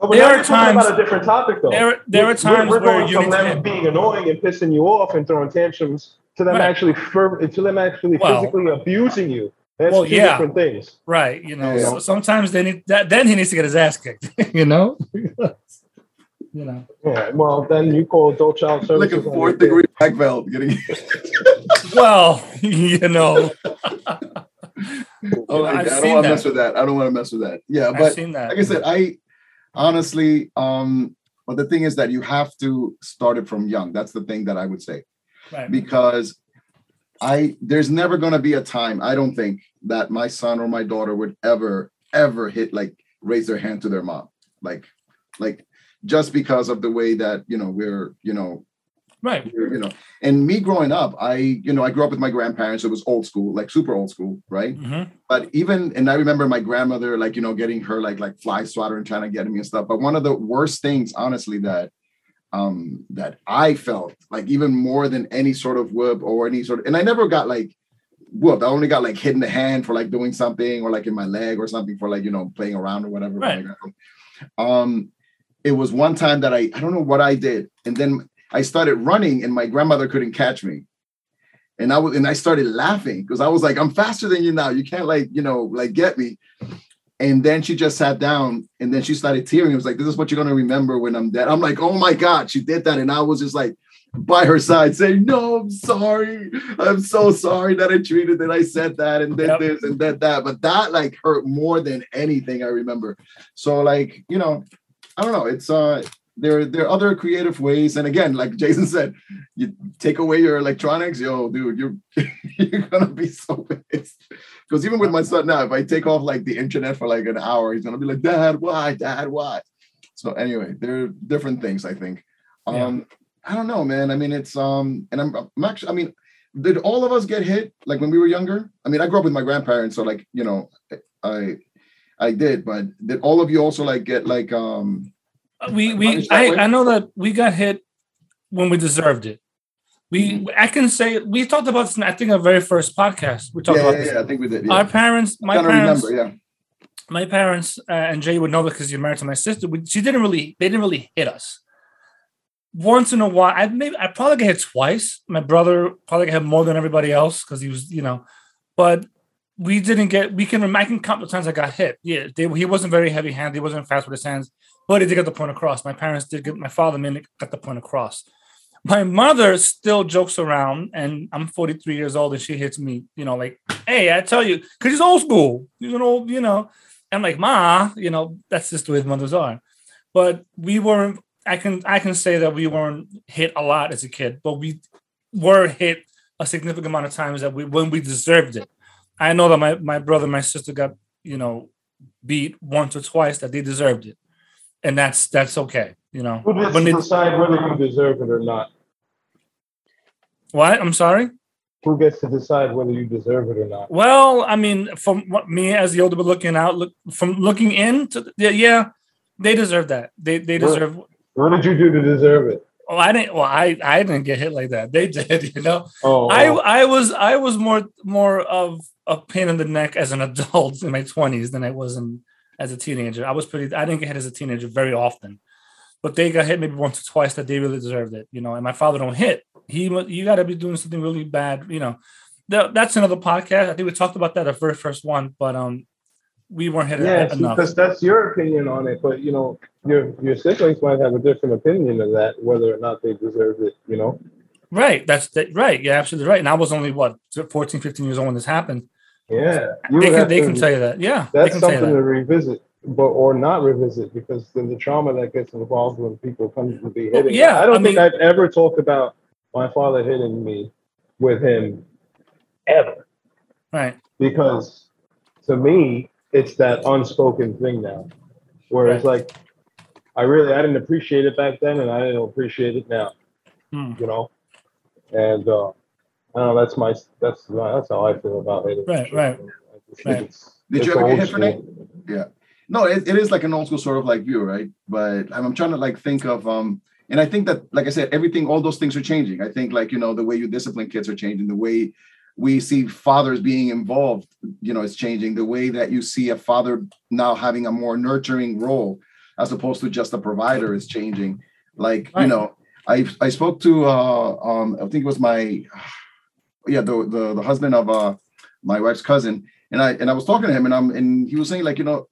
But there are talking times- about a different topic, though. there there are We're- times we're, where going you from need them being annoying and pissing you off and throwing tantrums to them Right. actually fur- to them actually Well- physically abusing you. That's Well, two yeah. different things. Right, you know. Yeah. So sometimes they need that. Then he needs to get his ass kicked. you know. you know. Yeah. Well, then you call adult child services. like services. a fourth degree black belt getting Well, you know. oh, I've I don't want to mess with that. I don't want to mess with that. Yeah, I've but seen that. like I said, I honestly, um, but the thing is that you have to start it from young. That's the thing that I would say. right. because I there's never going to be a time I don't think that my son or my daughter would ever ever hit like raise their hand to their mom like like just because of the way that you know we're you know right. you know and me growing up I you know I grew up with my grandparents it was old school like super old school right Mhm. but even and I remember my grandmother like you know getting her like like fly swatter and trying to get me and stuff but one of the worst things honestly that um that I felt like even more than any sort of whoop or any sort of and I never got like whooped I only got like hit in the hand for like doing something or like in my leg or something for like you know playing around or whatever Right. um it was one time that I I don't know what I did and then I started running and my grandmother couldn't catch me and I was and I started laughing because I was like, I'm faster than you now. You can't like, you know, like get me. And then she just sat down and then she started tearing. It was like, this is what you're gonna remember when I'm dead. I'm like, oh my God, she did that. And I was just like by her side saying, No, I'm sorry. I'm so sorry that I treated that I said that and did Yep. this and did that. But that like hurt more than anything I remember. So like, you know, I don't know. It's uh there, there are other creative ways. And again, like Jason said, you take away your electronics, yo, dude, you're you're gonna be so pissed. Because even with my son now, if I take off like the internet for like an hour, he's gonna be like, Dad, why? Dad, why? So anyway, there are different things I think. Um, I don't know, man. I mean, it's um, and I'm, I'm actually, I mean, did all of us get hit like when we were younger? I mean, I grew up with my grandparents, so like, you know, I I did, but did all of you also like get like um we we I. I know that we got hit when we deserved it. We Mm-hmm. I can say we talked about this in I think our very first podcast. We talked yeah, about yeah, this. yeah, I think we did. Yeah. Our parents, my parents, remember, yeah. my parents, uh, and Jay would know because you're married to my sister. We, she didn't really, they didn't really hit us. once in a while, I maybe I probably get hit twice. My brother probably got hit more than everybody else because he was, you know, but we didn't get. We can I can count the times I got hit. Yeah, they, he wasn't very heavy handed. He wasn't fast with his hands, but he did get the point across. My parents did get. My father mainly got the point across. My mother still jokes around, and I'm 43 years old, and she hits me. You know, like, hey, I tell you, because he's old school. He's an old, you know. I'm like, ma, you know, that's just the way mothers are. But we weren't. I can I can say that we weren't hit a lot as a kid, but we were hit a significant amount of times that we when we deserved it. I know that my my brother, my sister got you know beat once or twice that they deserved it, and that's that's okay. You know, Who gets to they, decide whether you deserve it or not? what I'm sorry. Who gets to decide whether you deserve it or not? Well, I mean, from what me as the older, but looking out, look from looking in to yeah, yeah, they deserve that. They they What? deserve. What did you do to deserve it? Oh, I didn't. Well, I I didn't get hit like that. They did. You know, Oh, I oh. I was I was more more of a pain in the neck as an adult in my twenties than I was in as a teenager. I was pretty. I didn't get hit as a teenager very often, but they got hit maybe once or twice that they really deserved it. You know, and my father don't hit. He you got to be doing something really bad. You know, Th- that's another podcast. I think we talked about that the very first one, but um, we weren't hit Yes, enough. because that's your opinion on it, but you know, your your siblings might have a different opinion of that, whether or not they deserve it. You know. Right. That's that, right. You're absolutely right. And I was only what 14, 15 years old when this happened. Yeah, They can, they to- can tell you that. Yeah. That's something that. to revisit, but or not revisit, because then the trauma that gets involved when people come to be Well, hitting. yeah, I don't I think mean- I've ever talked about my father hitting me with him ever, Right. because to me it's that unspoken thing now, where it's like I really I didn't appreciate it back then, and I didn't appreciate it now. Hmm. You know, and uh, I don't know. That's my that's that's how I feel about it. Right, right, I right. it's- Did it's you ever get hit for that? Yeah. No, it, it is like an old school sort of like view, right? But I'm, I'm trying to like think of um and I think that like I said, everything, all those things are changing. I think like, you know, the way you discipline kids are changing, the way we see fathers being involved, you know, it's changing. The way that you see a father now having a more nurturing role as opposed to just a provider is changing. Like, you know, I I spoke to uh um I think it was my yeah, the the, the husband of uh my wife's cousin and I and I was talking to him and I'm and he was saying like you know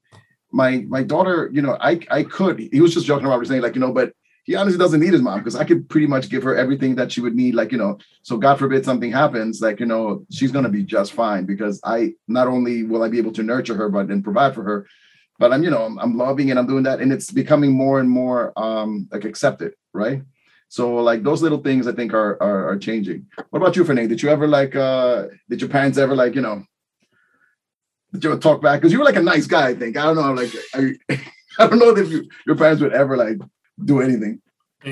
my my daughter you know I I could he was just joking around saying like you know but he honestly doesn't need his mom because I could pretty much give her everything that she would need like you know so God forbid something happens like you know she's gonna be just fine because I not only will I be able to nurture her but and provide for her but I'm you know I'm, I'm loving and I'm doing that and it's becoming more and more um like accepted right so like those little things I think are are, are changing what about you Fernand did you ever like uh did your parents ever like you know did you ever talk back? Because you were like a nice guy, I think. I don't know, like I, I don't know if you, your parents would ever like do anything.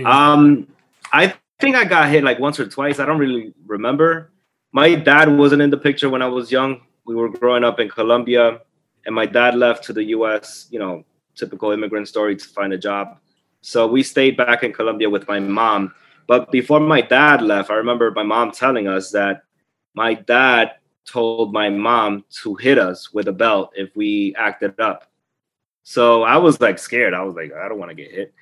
Um, I think I got hit like once or twice. I don't really remember. My dad wasn't in the picture when I was young. We were growing up in Colombia, and my dad left to the U.S. You know, typical immigrant story to find a job. So we stayed back in Colombia with my mom. But before my dad left, I remember my mom telling us that my dad told my mom to hit us with a belt if we acted up. So I was like scared. I was like, I don't want to get hit.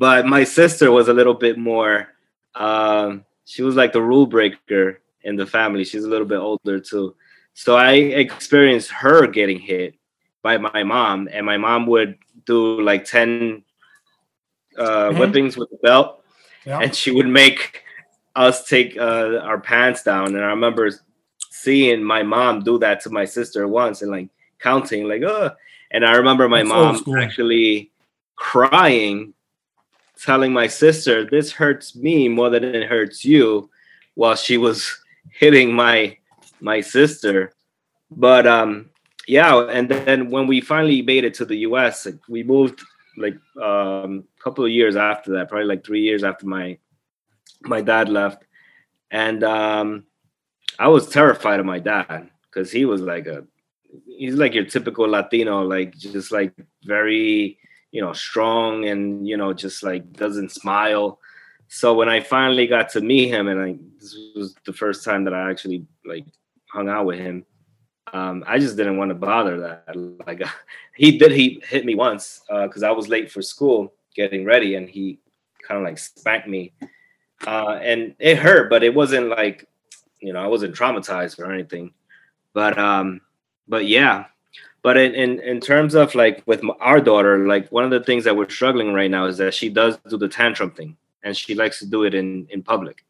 But my sister was a little bit more, um, she was like the rule breaker in the family. She's a little bit older too. So I experienced her getting hit by my mom, and my mom would do like 10 uh, Mhm. whippings with the belt, Yeah. and she would make us take uh, our pants down. And I remember seeing my mom do that to my sister once and like counting, like, oh. And I remember my That's mom actually crying, telling my sister, this hurts me more than it hurts you, while she was hitting my my sister. But um yeah, and then when we finally made it to the US, we moved like um a couple of years after that, probably like three years after my my dad left. And um I was terrified of my dad because he was like a he's like your typical Latino, like just like very, you know, strong and you know, just like doesn't smile. So when I finally got to meet him, and I this was the first time that I actually like hung out with him, um, I just didn't want to bother that. Like he did, he hit me once because I was late for school getting ready, and he kind of like spanked me, uh, and it hurt, but it wasn't like, you know, I wasn't traumatized or anything. But um, but yeah, but in, in in terms of like with our daughter, like one of the things that we're struggling right now is that she does do the tantrum thing, and she likes to do it in in public.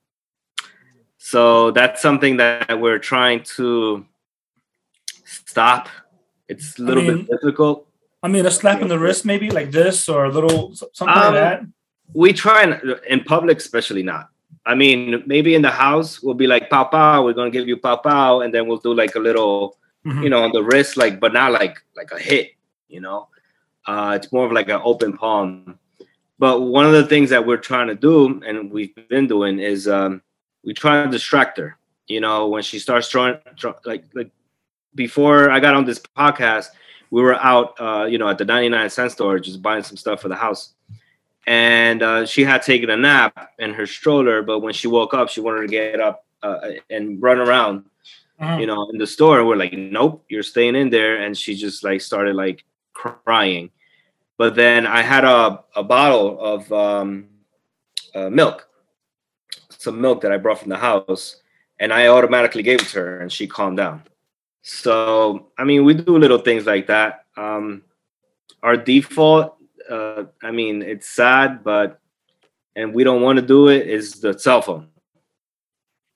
So that's something that we're trying to stop. It's a little I mean, bit difficult. I mean, a slap in the wrist, maybe like this, or a little something Um, like that. we try and in public especially not i mean maybe in the house we'll be like pow pow we're gonna give you pow pow and then we'll do like a little Mhm. you know on the wrist like but not like like a hit you know uh it's more of like an open palm but one of the things that we're trying to do and we've been doing is um we try to distract her you know when she starts throwing like like before i got on this podcast we were out uh you know at the 99 cent store just buying some stuff for the house and uh, she had taken a nap in her stroller. But when she woke up, she wanted to get up uh, and run around, Mhm. you know, in the store. We're like, nope, you're staying in there. And she just like started like crying. But then I had a, a bottle of um, uh, milk, some milk that I brought from the house, and I automatically gave it to her, and she calmed down. So I mean, we do little things like that. Um, our default uh, I mean, it's sad, but and we don't want to do it is the cell phone.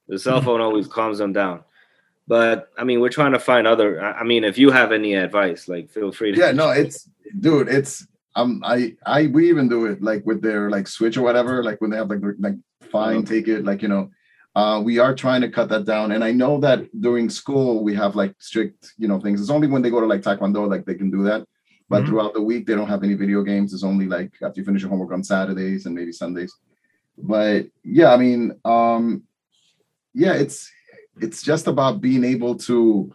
The cell phone always calms them down. But I mean, we're trying to find other. I mean, if you have any advice, like feel free to. Yeah, no, it's dude, it's um I I we even do it like with their like switch or whatever, like when they have like like fine, Uh-huh. take it, like you know. Uh, we are trying to cut that down, and I know that during school we have like strict, you know, things. It's only when they go to like taekwondo, like they can do that. But Mhm. throughout the week, they don't have any video games. It's only like after you finish your homework on Saturdays and maybe Sundays. But yeah, I mean, um, yeah, it's it's just about being able to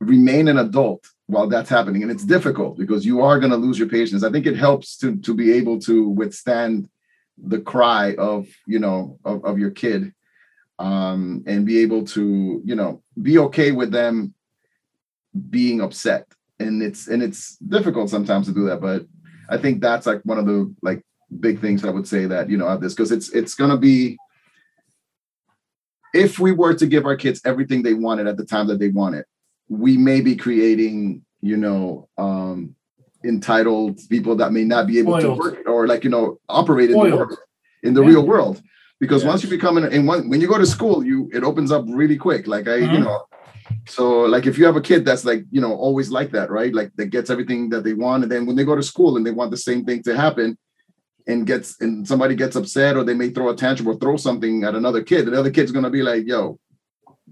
remain an adult while that's happening, and it's difficult because you are going to lose your patience. I think it helps to to be able to withstand the cry of you know of, of your kid um and be able to you know be okay with them being upset and it's and it's difficult sometimes to do that but i think that's like one of the like big things i would say that you know of this because it's it's going to be if we were to give our kids everything they wanted at the time that they wanted we may be creating you know um entitled people that may not be able to work or like you know operate in the world in the Yeah. real world because Yeah. once you become an and one, when you go to school you it opens up really quick like i you Mhm. know so like if you have a kid that's like you know always like that right like that gets everything that they want and then when they go to school and they want the same thing to happen and gets and somebody gets upset or they may throw a tantrum or throw something at another kid the other kid's gonna be like yo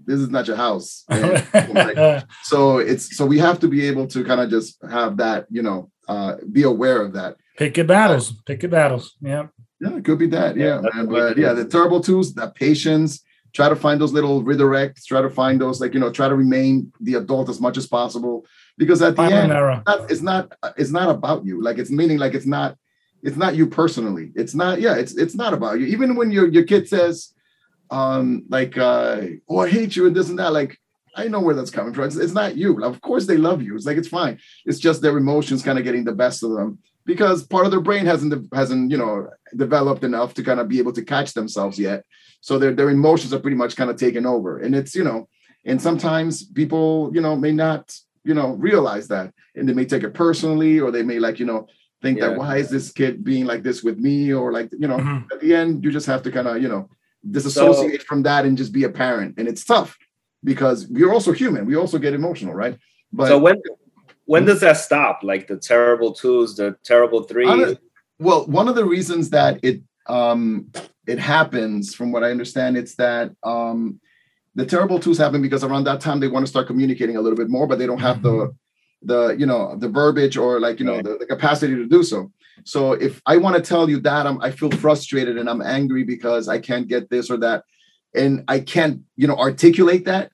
this is not your house like, so it's so we have to be able to kind of just have that you know uh be aware of that Pick your battles. Pick your battles. Yeah. yeah it could be that Yeah, yeah, man but yeah the terrible twos the patience try to find those little redirects try to find those like you know try to remain the adult as much as possible because at the Final end error. not, it's not it's not about you like it's meaning like it's not it's not you personally. It's not yeah it's it's not about you. Even when your your kid says um like uh oh i hate you and this and that like i know where that's coming from. It's, it's not you. Of course they love you. It's like it's fine. It's just their emotions kind of getting the best of them because part of their brain hasn't hasn't you know developed enough to kind of be able to catch themselves yet. So their their emotions are pretty much kind of taken over. And it's you know and sometimes people you know may not you know realize that. And they may take it personally or they may like you know think Yeah. that why is this kid being like this with me or like you know Mhm. at the end you just have to kind of you know disassociate from that and just be a parent and it's tough because we're also human we also get emotional right but so when when does that stop? Like the terrible twos, the terrible threes. Well one of the reasons that it um it happens from what i understand it's that um the terrible twos happen because around that time they want to start communicating a little bit more but they don't have the the you know the verbiage or like you know the, the capacity to do so. So if i want to tell you that I'm, i feel frustrated and i'm angry because i can't get this or that and i can't you know articulate that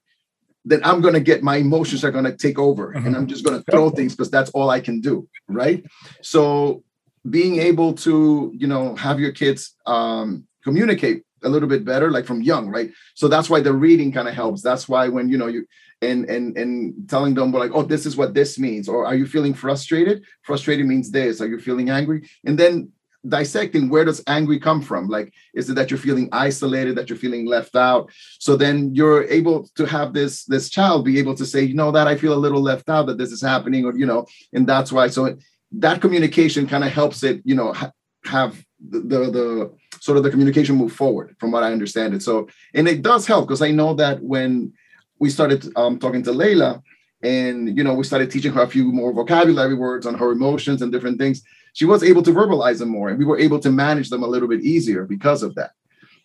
then i'm going to get my emotions are going to take over and i'm just going to throw things because that's all i can do right? So being able to you know have your kids um communicate a little bit better like from young right? So that's why the reading kind of helps. That's why when you know you and and and telling them like oh this is what this means or are you feeling frustrated? Frustrated means this. Are you feeling angry? And then dissecting where does angry come from? Like is it that you're feeling isolated that you're feeling left out? So then you're able to have this this child be able to say you know that i feel a little left out that this is happening or you know and that's why. So that communication kind of helps it you know ha- have the, the sort of the communication move forward from what i understand it. So and it does help because i know that when we started um, talking to layla and you know we started teaching her a few more vocabulary words on her emotions and different things she was able to verbalize them more and we were able to manage them a little bit easier because of that.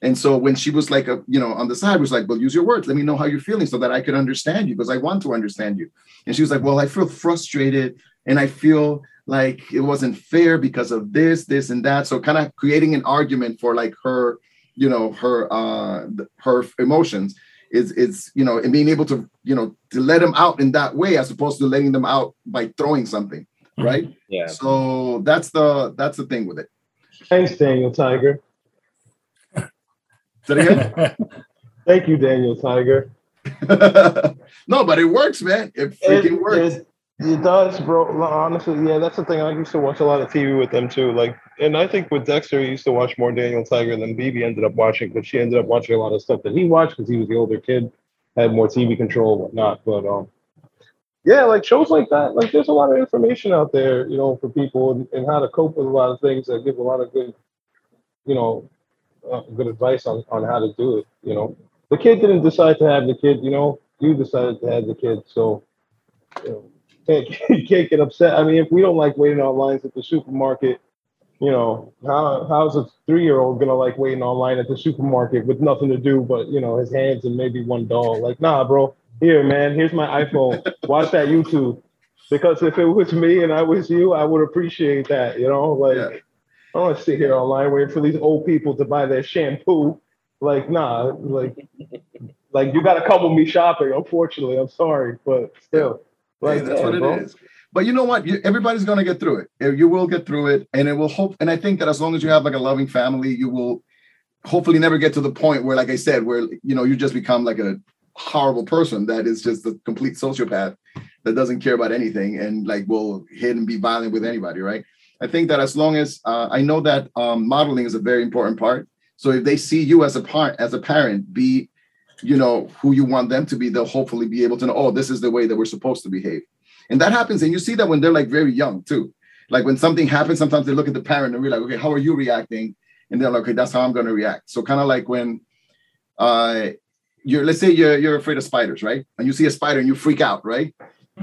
And so when she was like a you know on the side was like well use your words. Let me know how you're feeling so that i could understand you because i want to understand you. And she was like well i feel frustrated and i feel like it wasn't fair because of this this and that so kind of creating an argument for like her you know her uh her emotions is is you know and being able to you know to let them out in that way as opposed to letting them out by throwing something right Yeah. so that's the that's the thing with it Thanks, Daniel Tiger. Say it again? Thank you, Daniel Tiger. no but it works man it freaking It, works it, it does, bro. Honestly, yeah, that's the thing. I used to watch a lot of TV with them too. Like, and I think with Dexter, he used to watch more Daniel Tiger than Bibi ended up watching because she ended up watching a lot of stuff that he watched because he was the older kid, had more TV control whatnot. But um, yeah, like shows like that, like there's a lot of information out there, you know, for people and, and how to cope with a lot of things that give a lot of good, you know, uh, good advice on on how to do it. You know, the kid didn't decide to have the kid. You know, you decided to have the kid, so. You know, can't, can't get upset. I mean, if we don't like waiting on lines at the supermarket, you know, how how's a three year old gonna like waiting online at the supermarket with nothing to do but you know his hands and maybe one doll? Like, nah, bro. Here, man. Here's my iPhone. Watch that YouTube. Because if it was me and I was you, I would appreciate that. You know, like Yeah. I don't want to sit here online waiting for these old people to buy their shampoo. Like, nah, like, like you got to come with me shopping. Unfortunately, I'm sorry, but still, Hey, that's what it is. But you know what? You, everybody's going to get through it. Uh, You will get through it, and it will hope. And I think that as long as you have like a loving family, you will hopefully never get to the point where, like I said, where you know you just become like a horrible person that is just a complete sociopath that doesn't care about anything and like will hit and be violent with anybody, right? I think that as long as uh, I know that um, modeling is a very important part. So if they see you as a part as a parent, be you know who you want them to be, they'll hopefully be able to know, oh, this is the way that we're supposed to behave. And that happens, and you see that when they're like very young too. Like when something happens, sometimes they look at the parent and we're like, okay, how are you reacting? And they're like, okay, that's how I'm going to react. So kind of like when uh you're let's say you're you're afraid of spiders, right? And you see a spider and you freak out, right?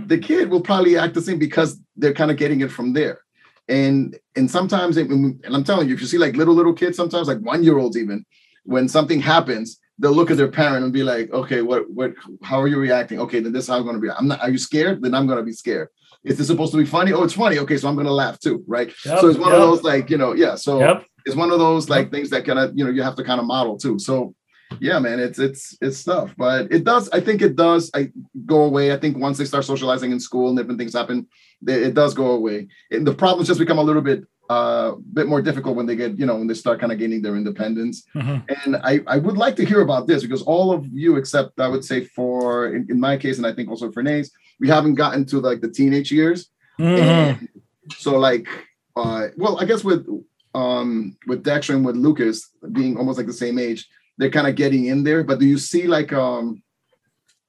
The kid will probably act the same because they're kind of getting it from there. And and sometimes, it- and I'm telling you, if you see like little little kids, sometimes like one year olds even, when something happens, they'll look at their parent and be like, okay, what what how are you reacting? Okay, then this is how I'm gonna be. I'm not are you scared? Then I'm gonna be scared. Is this supposed to be funny? Oh, it's funny. Okay, so I'm gonna laugh too, right? Yep, so it's one yep. of those like, you know, yeah. So Yep. it's one of those like things that kind of, you know, you have to kind of model too. So yeah, man, it's it's it's tough, but it does. I think it does. I go away. I think once they start socializing in school and different things happen, they, it does go away. And the problems just become a little bit uh bit more difficult when they get, you know, when they start kind of gaining their independence. Mhm. And I, I would like to hear about this because all of you, except I would say for in, in my case, and I think also for Nays, we haven't gotten to like the teenage years. Mhm. So like uh well, I guess with um with Dexter and with Lucas being almost like the same age, they're kind of getting in there. But do you see like um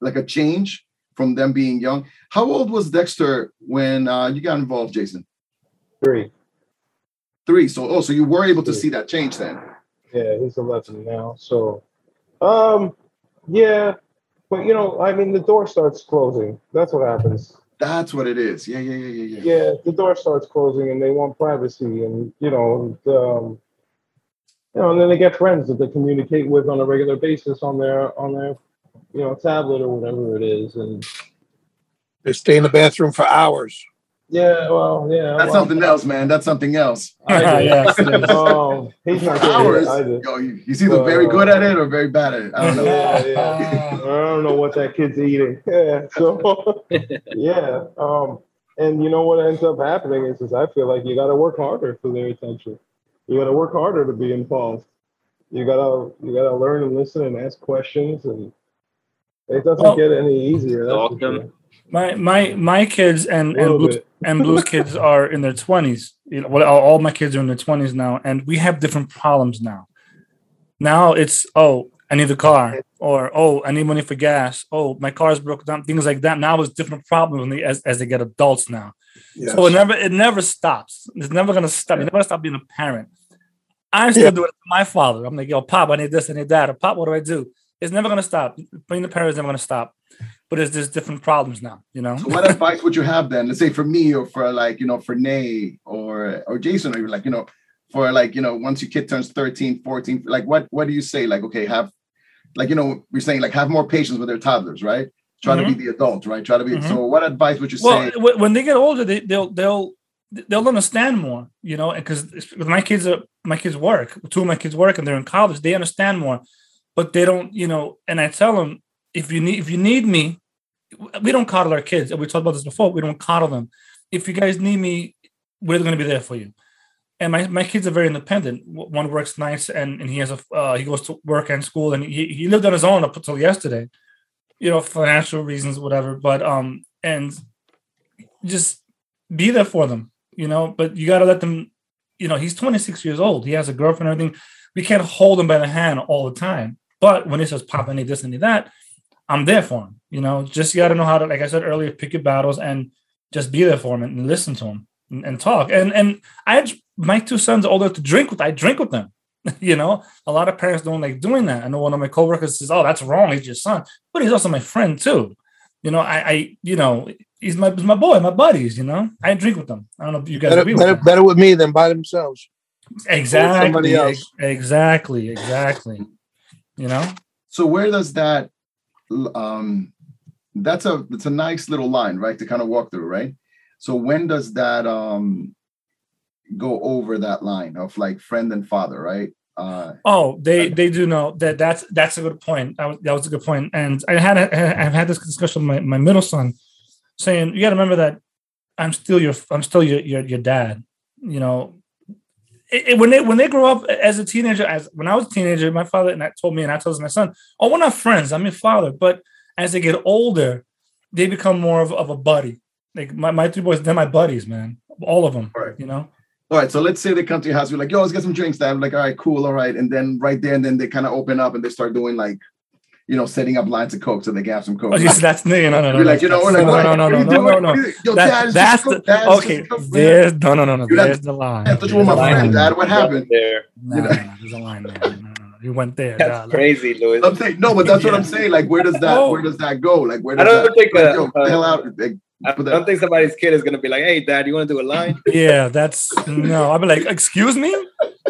like a change from them being young? How old was Dexter when uh you got involved, Jason? Three. Three. So oh, so you were able to Three. see that change then. Yeah, he's 11 now. So, um, yeah, but you know, I mean, the door starts closing. That's what happens. That's what it is. Yeah, yeah, yeah, yeah, yeah. Yeah, the door starts closing, and they want privacy, and you know, and, um, you know, and then they get friends that they communicate with on a regular basis on their on their, you know, tablet or whatever it is, and They stay in the bathroom for hours. yeah, well, yeah, That's well, something else, man. That's something else. I did. Yes, it is. Um, he's not good Hours. either. Yo, you- he's either very good at it or very bad at it. I don't know. Yeah, yeah. I don't know what that kid's eating. Yeah. So yeah. Um, and you know what ends up happening is, is I feel like you got to work harder for their attention. You got to work harder to be involved. You gotta you gotta learn and listen and ask questions, and it doesn't Well- get any easier. That's Talk sure. My my my kids and A and Luke's, bit. and Blue's kids are in their twenties. You know, well, all all my kids are in their twenties now, and we have different problems now. Now it's oh, I need a car, or oh, I need money for gas. Oh, my car's broke down. Things like that. Now it's different problems they, as as they get adults now. Yes. So it never it never stops. It's never gonna stop. You never stop being a parent. I'm still Yeah. doing it to my father. I'm like, yo, pop, I need this, I need that. Or pop, what do I do? It's never gonna stop. Being the parent is never gonna stop. But there's just different problems now, you know. So what advice would you have then? Let's say for me or for like, you know, for Nay or or Jason, or you're like, you know, for like, you know, once your kid turns 13, 14, like what what do you say? Like, okay, have like you know, we're saying like have more patience with their toddlers, right? Try to be the adult, right? Try to be Mhm. so what advice would you Well, say? wh- when they get older, they, they'll they'll they'll understand more, you know, because my kids are my kids work. Two of my kids work, and they're in college. They understand more, but they don't, you know. And I tell them if you need if you need me, we don't coddle our kids. And we talked about this before. We don't coddle them. If you guys need me, we're going to be there for you. And my, my kids are very independent. One works nights, and, and he has a uh, he goes to work and school, and he, he lived on his own up until yesterday, you know, financial reasons, whatever. But um, and just be there for them, you know. But you got to let them, you know. He's 26 years old. He has a girlfriend and everything. We can't hold him by the hand all the time. But when he says, "Pop, any this, need that," I'm there for him. You know, just you got to know how to, like I said earlier, pick your battles and just be there for him and, and listen to him and, and talk. And and I my two sons older to drink with. I drink with them. you know, a lot of parents don't like doing that. I know one of my coworkers says, "Oh, that's wrong. He's your son," but he's also my friend too. You know, I, I you know, he's my he's my boy, my buddies. You know, I drink with them. I don't know if you guys Better, agree with better, that. better with me than by themselves. Exactly, somebody else. exactly, exactly. You know, So where does that um that's a it's a nice little line, right? To kind of walk through, right? So when does that um go over that line of like friend and father, right? Uh Oh, they they do know that that's that's a good point. That was, that was a good point. And I had a, I've had this discussion with my, my middle son, saying you got to remember that I'm still your I'm still your your, your dad. You know, it, it- when they when they grow up as a teenager, as when I was a teenager, my father and I told me and I told my son, oh, we're not friends. I'm your father. But as they get older, they become more of, of a buddy. Like my, my three boys, they're my buddies, man. All of them. Right. You know. all right, so let's say they come to your house, you're like, yo, let's get some drinks. Dad. I'm like, all right, cool, all right. And then right there, and then they kind of open up and they start doing like, you know, setting up lines of coke so they can have some coke. Oh, yes, that's no, no, no, no. You're like, you know, that's- like, no, what? no, no, What no, are you no, no, doing? no, What no. are you- Yo, That- dad, it's that's just coke, the dad, it's okay. just coke, man. There's no, no, no, no. You're not- There's the line. I thought you were my There's a friend, line dad. What there. happened? There. No, no, no, there's a line there. No, no, no. You went there. That's dog. crazy, Louis. I'm saying no, but that's what I'm Yeah. saying. Like, where does that Oh. where does that go? Like, where I does don't that think, like, uh, yo, get the uh, hell out? Like, I put I don't think somebody's kid is gonna be like, "Hey, Dad, you want to do a line?" Yeah, that's no. I'll be like, excuse me.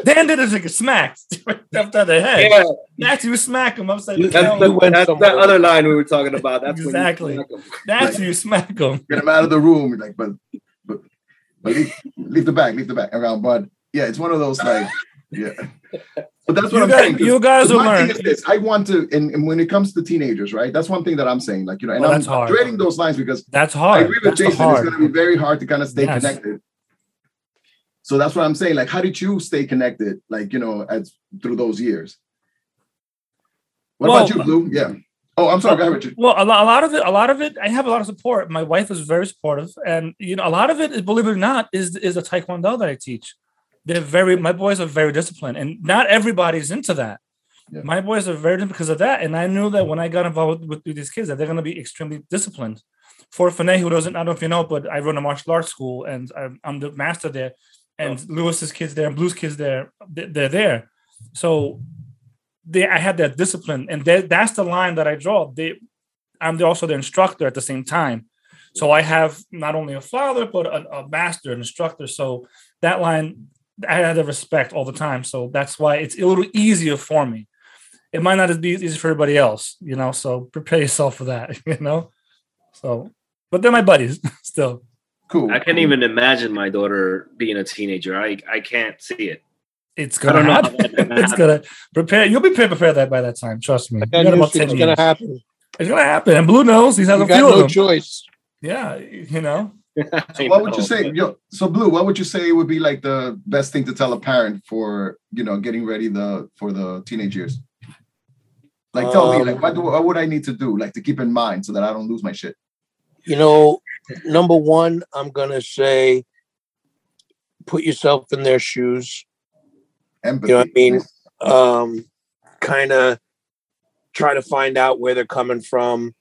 Dan did it like a smack after the head. Yeah, That's you smack him upside the that's, the, that's that other line we were talking about. That's Exactly. When you smack 'em. That's you smack him. get him out of the room. You're like, but but but leave, leave the bag, leave the bag around. But yeah, it's one of those like, yeah. But that's what You I'm guys, saying. you guys will learn. thing is this: I want to, and, and when it comes to teenagers, right? That's one thing that I'm saying. Like, you know, and Well, I'm that's hard. dreading those lines because That's hard. I agree with That's Jason. It's going to be very hard to kind of stay Yes. connected. So that's what I'm saying. Like, how did you stay connected? Like, you know, as through those years. What about you, Blue? Yeah. Oh, I'm sorry. Go ahead, Richard. Well, a lot, a lot of it, a lot of it, I have a lot of support. My wife is very supportive, and you know, a lot of it, believe it or not, is is the taekwondo that I teach. They're very, my boys are very disciplined, and not everybody's into that. Yeah. My boys are very because of that, and I knew that when I got involved with, with these kids, that they're going to be extremely disciplined. For Fanay, who doesn't, I don't know if you know, but I run a martial arts school, and I'm, I'm the master there, and Lewis's kids there, and Blue's kids there, they- they're there. So they I had that discipline, and that that's the line that I draw. They, I'm also the instructor at the same time, so I have not only a father but a, a master, an instructor. So that line, I had the respect all the time. So that's why it's a little easier for me. It might not be easy for everybody else, you know. So prepare yourself for that, you know. So, but they're my buddies still. Cool. I can't even imagine my daughter being a teenager. I I can't see it. It's gonna don't happen. gonna it's happen. gonna prepare. You'll be prepared prepare that by that time. Trust me. You That got news about is 10 gonna happen. It's gonna happen. And Blue knows he's had You a got few of no them. choice. Yeah, you know. So what would you say? Yo, so Blue, what would you say would be like the best thing to tell a parent for you know getting ready the for the teenage years? Like tell me, Um, like what do what would I need to do like to keep in mind so that I don't lose my shit? You know, number one, I'm gonna say put yourself in their shoes. Empathy. You know what I mean? Um, kind of try to find out where they're coming from.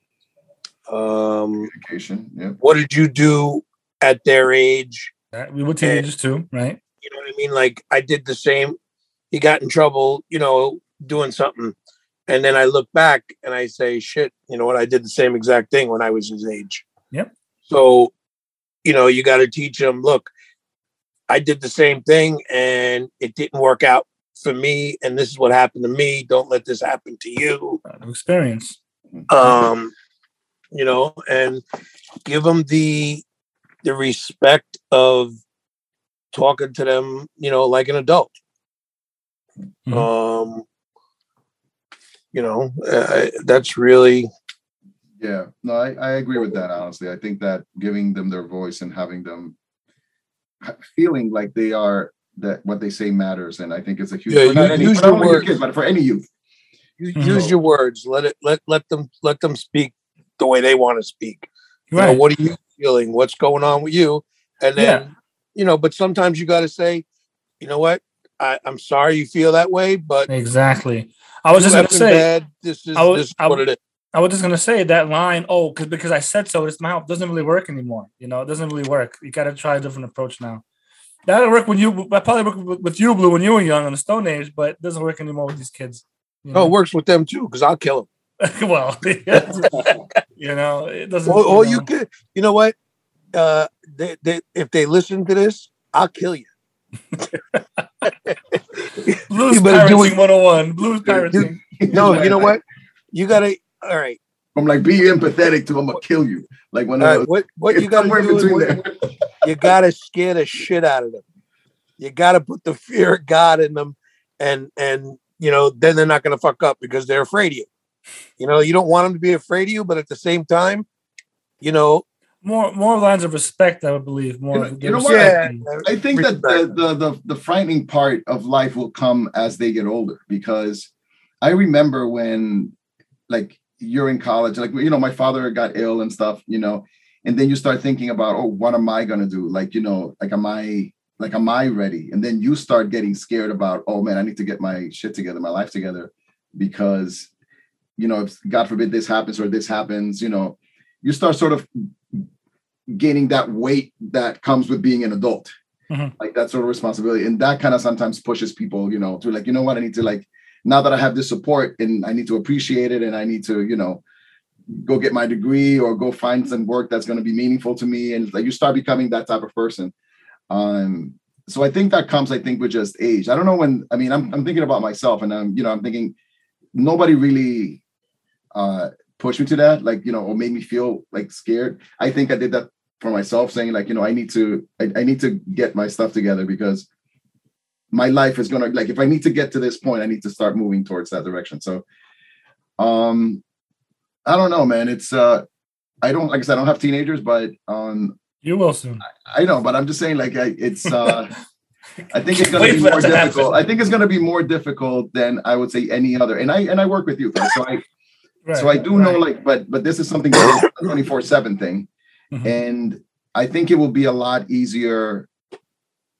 Um, Communication. Yeah. what did you do at their age? We were teenagers too, right? You know what I mean? Like I did the same. He got in trouble, you know, doing something. And then I look back and I say, shit, you know what? I did the same exact thing when I was his age. Yep. So, you know, you got to teach them, look, I did the same thing and it didn't work out for me. And this is what happened to me. Don't let this happen to you. Experience. Um, you know, and give them the the respect of talking to them, you know, like an adult. Mhm. Um, you know, uh, that's really Yeah, no, I, I agree with that. Honestly, I think that giving them their voice and having them feeling like they are that what they say matters, and I think it's a huge. Yeah, for you- any- use your only your words. kids, but for any youth. you Mhm. use your words. Let it let let them let them speak the way they want to speak. You know, Right. what are you feeling? What's going on with you? And then you know, but sometimes you got to say, you know what? I, I'm sorry you feel that way, but Exactly. I was just gonna say. bad. This is I was- this is I what it is. I was just gonna say that line. Oh, because because I said so. It's my help doesn't really work anymore. You know, it doesn't really work. You got to try a different approach now. That'll work when you. That probably work with, with you, Blue, when you were young in the Stone Age, but it doesn't work anymore with these kids. You oh, No, know? it works with them too, because I'll kill them. well, you know, it doesn't. Or, or you know. could, you know what? Uh, they, they, if they listen to this, I'll kill you. Blues you better do parenting 101. Blues parenting. No, you know what? You gotta. All right, I'm like, be empathetic to them, or kill you. Like one all of right. those. What what you gotta do is between what- there. you gotta scare the shit out of them. You gotta put the fear of God in them, and and you know then they're not gonna fuck up because they're afraid of you. You know, you don't want them to be afraid of you, but at the same time, you know, More more lines of respect, I would believe. More. You know- you know what? respect. yeah, I think that the, the the the frightening part of life will come as they get older because I remember when like you're in college, like you know, my father got ill and stuff, you know, and then you start thinking about, oh, what am I gonna do? Like, you know, like am I like am I ready? And then you start getting scared about, oh man, I need to get my shit together, my life together, because you know, if God forbid this happens or this happens, you know, you start sort of gaining that weight that comes with being an adult. Like that sort of responsibility. And that kind of sometimes pushes people you know to like you know what? I need to like now that i have this support and i need to appreciate it and i need to you know go get my degree or go find some work that's going to be meaningful to me and like you start becoming that type of person. Um so i think that comes i think with just age. I don't know when i mean i'm, I'm thinking about myself and i'm you know i'm thinking nobody really uh pushed me to that like you know or made me feel like scared. I think i did that for myself saying like you know i need to I, I need to get my stuff together because my life is gonna like if i need to get to this point i need to start moving towards that direction. So um i don't know man. It's uh i don't like i said i don't have teenagers but um You will soon. i know but i'm just saying like I, it's uh i think it's gonna be more to happen. difficult i think it's gonna be more difficult than i would say any other and i and i work with you so i Right, so I do know like, but but this is something 24 seven thing. Mhm. And I think it will be a lot easier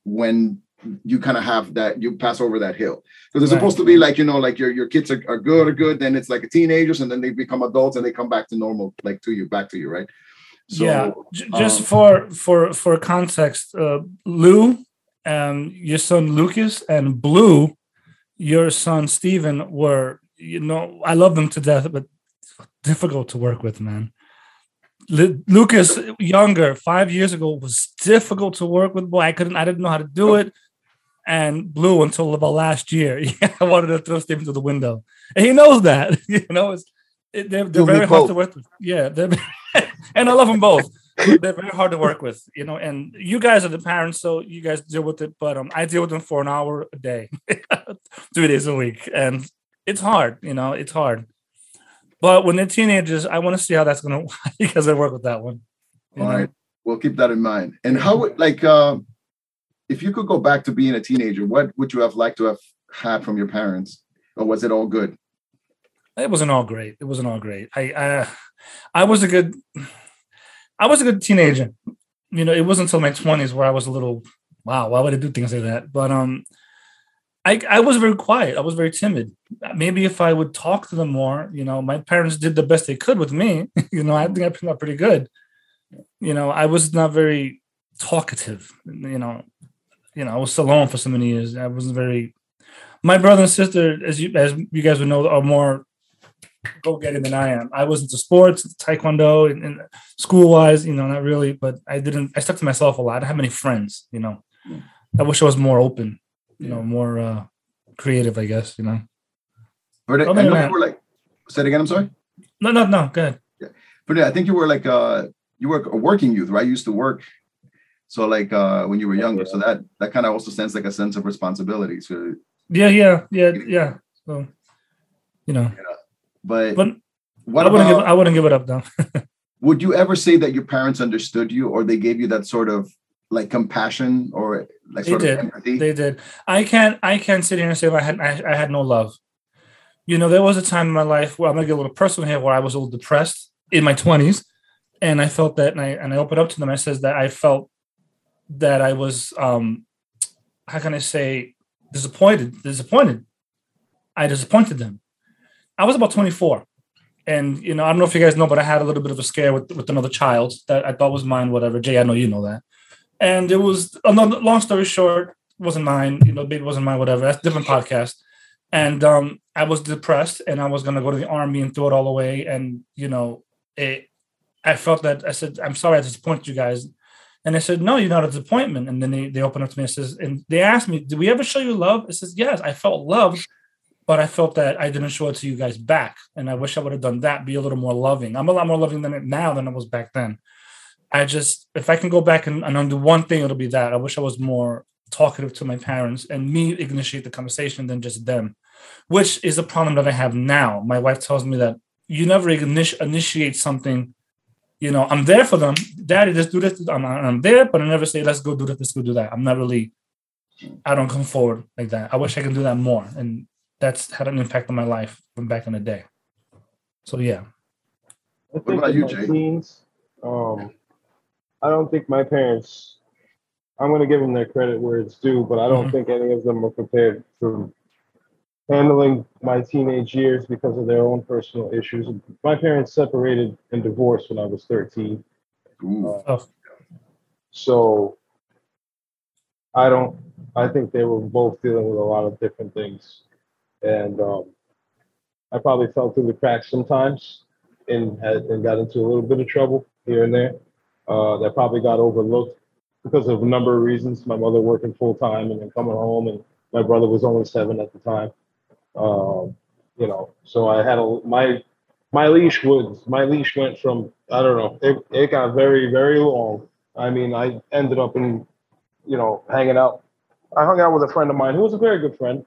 when you kind of have that, you pass over that hill. Because it's Right. supposed to be like, you know, like your, your kids are, are good or good, then it's like a teenagers and then they become adults and they come back to normal, like to you, back to you, right? So yeah, j- just um, for for for context, uh, Lou, um, your son Lucas, and Blue, your son Steven were you know I love them to death, but difficult to work with, man. Lu- Lucas, younger, five years ago, was difficult to work with. Boy, I couldn't, I didn't know how to do it. And Blue until about last year, yeah, I wanted to throw Steven through the window, and he knows that. You know, it's it, they're, they're You and me very hard to work with. Yeah, and I love them both. They're very hard to work with, you know. And you guys are the parents, so you guys deal with it. But um, I deal with them for an hour a day, three days a week, and it's hard. You know, it's hard. But when they're teenagers, I want to see how that's gonna. you guys gonna work with that one. all know? right, we'll keep that in mind. And how would like uh, if you could go back to being a teenager, what would you have liked to have had from your parents? Or was it all good? It wasn't all great. It wasn't all great. I uh, I was a good. I was a good teenager. You know, it wasn't until my twenties where I was a little, wow, why would I do things like that? But um, I I was very quiet. I was very timid. Maybe if I would talk to them more, you know, my parents did the best they could with me. you know, I think I turned out pretty good. You know, I was not very talkative. You know, you know, I was alone for so many years. I wasn't very. My brother and sister, as you as you guys would know, are more go getting than I am. I was into sports, taekwondo, and, and school wise, you know, not really, but I didn't. I stuck to myself a lot. I didn't have many friends, you know. I wish I was more open, you know, more uh creative. I guess, you know. But I, Other I know that- you were like, say it again. I'm sorry. No, no, no. Go ahead. But yeah, I think you were like uh you were a working youth, right? You used to work. So like uh when you were younger, so that that kind of also sends like a sense of responsibility. So Yeah, yeah, yeah, yeah. So, you know, but but what I wouldn't about give. I wouldn't give it up though. would you ever say that your parents understood you or they gave you that sort of like compassion or like They sort did. empathy? They did. I can't. I can't sit here and say I had. I, I had no love. You know, there was a time in my life where I'm gonna get a little personal here, where I was a little depressed in my 20s, and I felt that, and I and I opened up to them. I says that I felt that I was, um how can I say, disappointed. Disappointed. I disappointed them. I was about 24. And you know, I don't know if you guys know, but I had a little bit of a scare with, with another child that I thought was mine, whatever. Jay, I know you know that. And it was another long story short wasn't mine you know baby wasn't mine whatever. That's a different podcast. And um i was depressed and i was going to go to the army and throw it all away. And you know it i felt that i said i'm sorry i disappointed you guys. And they said no you're not a disappointment. And then they, they opened up to me and says and they asked me did we ever show you love? It says yes i felt love but i felt that i didn't show it to you guys back and i wish i would have done that be a little more loving i'm a lot more loving than it now than i was back then I just, if I can go back and, and undo one thing, it'll be that. I wish I was more talkative to my parents and me initiate the conversation than just them, which is a problem that I have now. My wife tells me that you never initi- initiate something. You know, I'm there for them. Daddy, let's do this. I'm, I'm there, but I never say, let's go do this, let's go do that. I'm not really, I don't come forward like that. I wish I can do that more. And that's had an impact on my life from back in the day. So, yeah. I think about you, my Jay? teens, um, I don't think my parents. I'm going to give them their credit where it's due, but I don't Mhm. think any of them were prepared for handling my teenage years because of their own personal issues. My parents separated and divorced when I was 13. Ooh. Oh, So I don't. I think they were both dealing with a lot of different things, and um, I probably fell through the cracks sometimes, and had and got into a little bit of trouble here and there. Uh, that probably got overlooked because of a number of reasons. My mother working full time and then coming home, and my brother was only seven at the time. Um, you know, so I had a my my leash was my leash went from I don't know it, it got very very long. I mean, I ended up in you know hanging out. I hung out with a friend of mine who was a very good friend.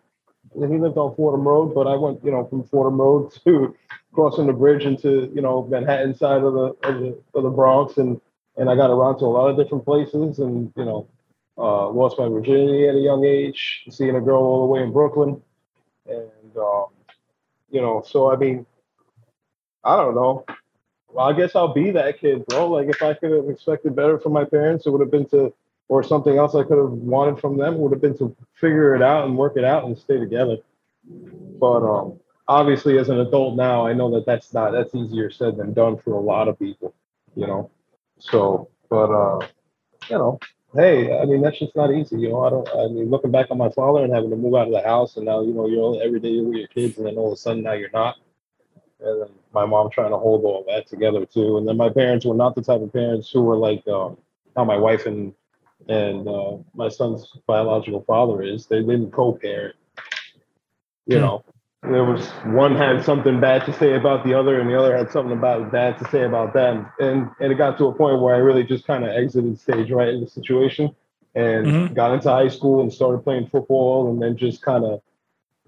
He lived on Fordham Road, but I went you know from Fordham Road to crossing the bridge into you know Manhattan side of the of the, of the Bronx, and and I got around to a lot of different places, and you know uh, lost my virginity at a young age, seeing a girl all the way in Brooklyn, and um, you know so I mean I don't know. Well, I guess I'll be that kid, bro. Like if I could have expected better from my parents, it would have been to, or something else I could have wanted from them would have been to figure it out and work it out and stay together. But um, obviously, as an adult now, I know that that's not that's easier said than done for a lot of people, you know. So, but uh, you know, hey, I mean that's just not easy, you know. I don't. I mean, looking back on my father and having to move out of the house, and now you know you're every day you're with your kids, and then all of a sudden now you're not and then my mom trying to hold all that together too. And then my parents were not the type of parents who were like um, how my wife and and uh, my son's biological father is. They didn't co-parent. You Hmm. know, there was one had something bad to say about the other, and the other had something about bad to say about them. And and it got to a point where I really just kind of exited stage right in the situation and Mhm. got into high school and started playing football, and then just kind of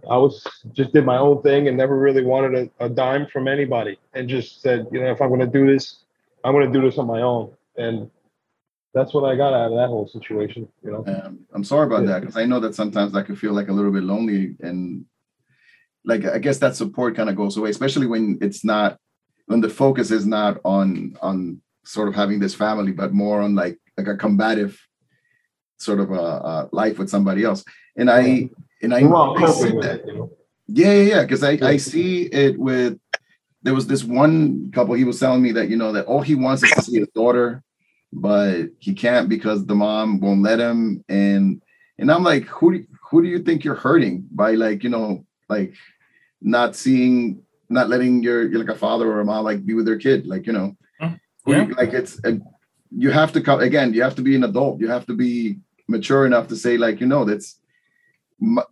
I was just did my own thing and never really wanted a, a dime from anybody and just said, you know, if I'm going to do this, I'm going to do this on my own. And that's what I got out of that whole situation, you know. Um, I'm sorry about Yeah. that because I know that sometimes that could feel like a little bit lonely and like I guess that support kind of goes away, especially when it's not when the focus is not on on sort of having this family, but more on like like a combative sort of a, a life with somebody else. And I and I, Well, I see that. it, you know? Yeah, yeah, yeah. Because I, I see it with there was this one couple, he was telling me that, you know, that all he wants is to see his daughter, but he can't because the mom won't let him. And and I'm like, who do who do you think you're hurting by like, you know, like not seeing, not letting your you're like a father or a mom like be with their kid, like, you know, Mm, yeah. like it's uh, you have to come again, you have to be an adult, you have to be mature enough to say, like, you know, that's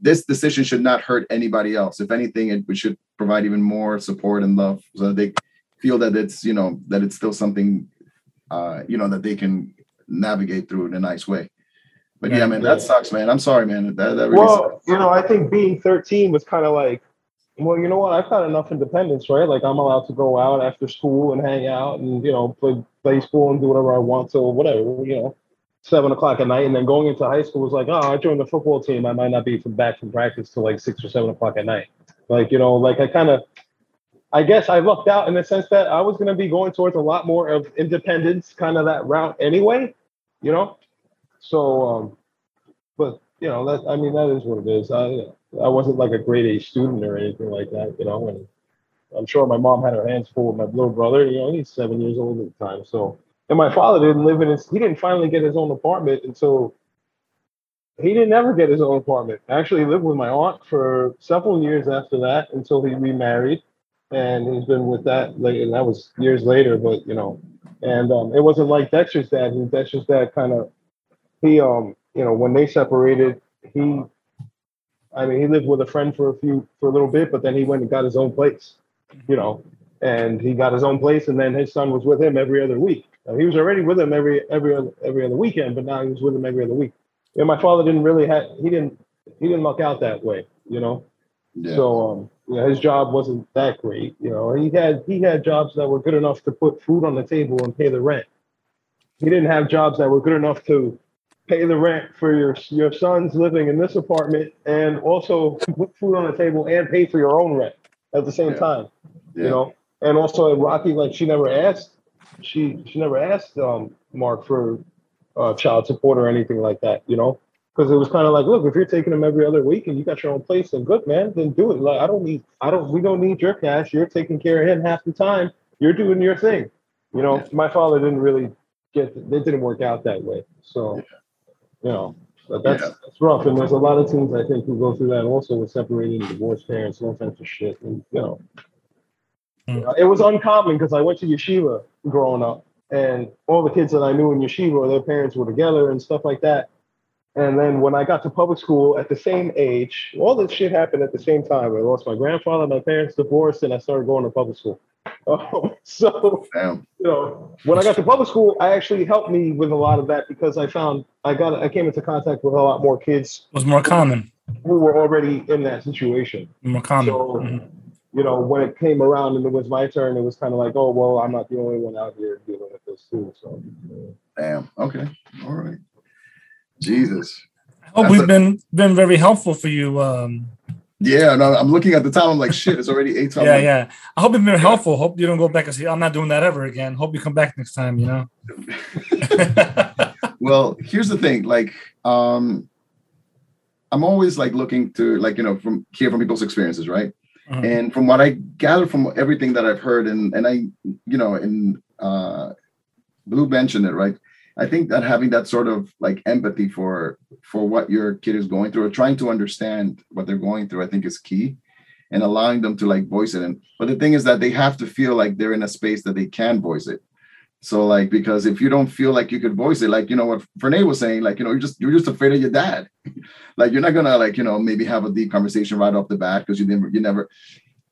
this decision should not hurt anybody else. If anything, it should provide even more support and love so that they feel that it's you know that it's still something uh you know that they can navigate through in a nice way. But yeah, Right. man, that sucks, man. I'm sorry, man. That, that really Well, you know, I think being 13 was kind of like, well, you know what? I've had enough independence, right? Like I'm allowed to go out after school and hang out and you know play baseball and do whatever I want till whatever, you know, seven o'clock at night. And then going into high school was like, oh, I joined the football team. I might not be from back from practice till like six or seven o'clock at night. Like you know, like I kind of. I guess I lucked out in the sense that I was going to be going towards a lot more of independence, kind of that route anyway, you know. So, um, but you know, that I mean, that is what it is. I I wasn't like a grade A student or anything like that, you know. And I'm sure my mom had her hands full with my little brother. You know, he's seven years old at the time. So, and my father didn't live in his. He didn't finally get his own apartment until he didn't ever get his own apartment. Actually, lived with my aunt for several years after that until he remarried, and he's been with that late. And that was years later. But you know, and um, it wasn't like Dexter's dad. He- Dexter's dad kind of he um you know when they separated he i mean he lived with a friend for a few for a little bit but then he went and got his own place you know and he got his own place and then his son was with him every other week Now, he was already with him every every other every other weekend but now he was with him every other week and my father didn't really have he didn't he didn't luck out that way you know yeah. so um you know, his job wasn't that great you know he had he had jobs that were good enough to put food on the table and pay the rent he didn't have jobs that were good enough to pay the rent for your your sons living in this apartment and also put food on the table and pay for your own rent at the same Yeah. time yeah. you know and also rocky like she never asked she she never asked um mark for uh child support or anything like that you know because it was kind of like look if you're taking them every other week and you got your own place then good man then do it. Like i don't need i don't we don't need your cash. You're taking care of him half the time. You're doing your thing. You know Yeah. my father didn't really get it didn't work out that way. So you know but that's Yeah. that's rough. And there's a lot of teens i think who go through that also with separating divorced parents and all kinds of shit. And you know Hmm. uh, it was uncommon because i went to yeshiva growing up. And all the kids that i knew in yeshiva their parents were together and stuff like that and then when i got to public school at the same age all this shit happened at the same time i lost my grandfather my parents divorced and i started going to public school Um, so Damn. you know, when I got to public school, I actually helped me with a lot of that because I found I got I came into contact with a lot more kids It was more common. who were already in that situation. More common. So, Mhm. You know, when it came around and it was my turn, it was kind of like, oh well, I'm not the only one out here dealing with this too. So Damn. Okay. All right. Jesus. I hope That's we've a- been been very helpful for you. Um, Yeah, no, I'm looking at the time. I'm like, shit, it's already eight. yeah, yeah. I hope it's been helpful. Hope you don't go back and say, I'm not doing that ever again. Hope you come back next time, you know? well here's the thing like um i'm always like looking to like you know from hear from people's experiences right Mhm. and from what i gather from everything that i've heard and and i you know and uh blue mentioned it right i think that having that sort of like empathy for for what your kid is going through or trying to understand what they're going through i think is key and allowing them to like voice it and but the thing is that they have to feel like they're in a space that they can voice it so like because if you don't feel like you could voice it, like you know what Fernay was saying, like you know you're just you're just afraid of your dad. like you're not gonna like you know maybe have a deep conversation right off the bat because you never you never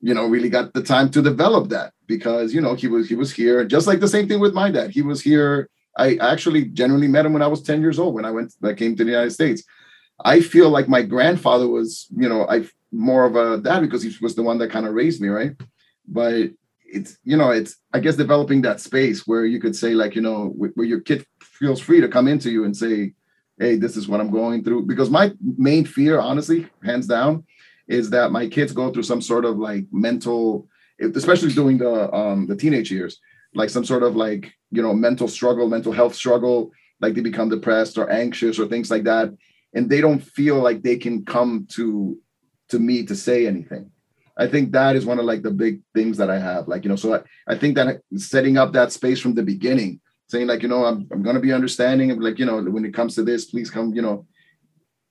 you know really got the time to develop that because you know he was he was here just like the same thing with my dad. He was here. I actually genuinely met him when I was 10 years old when I went I came to the United States. I feel like my grandfather was you know I more of a dad because he was the one that kind of raised me right, but it's you know it's i guess developing that space where you could say like you know where your kid feels free to come into you and say hey this is what i'm going through because my main fear honestly hands down is that my kids go through some sort of like mental especially during the um the teenage years like some sort of like you know mental struggle, mental health struggle, like they become depressed or anxious or things like that, and they don't feel like they can come to to me to say anything. I think that is one of like the big things that I have. Like, you know, so I, I think that setting up that space from the beginning, saying like, you know, I'm, I'm going to be understanding like, you know, when it comes to this, please come, you know,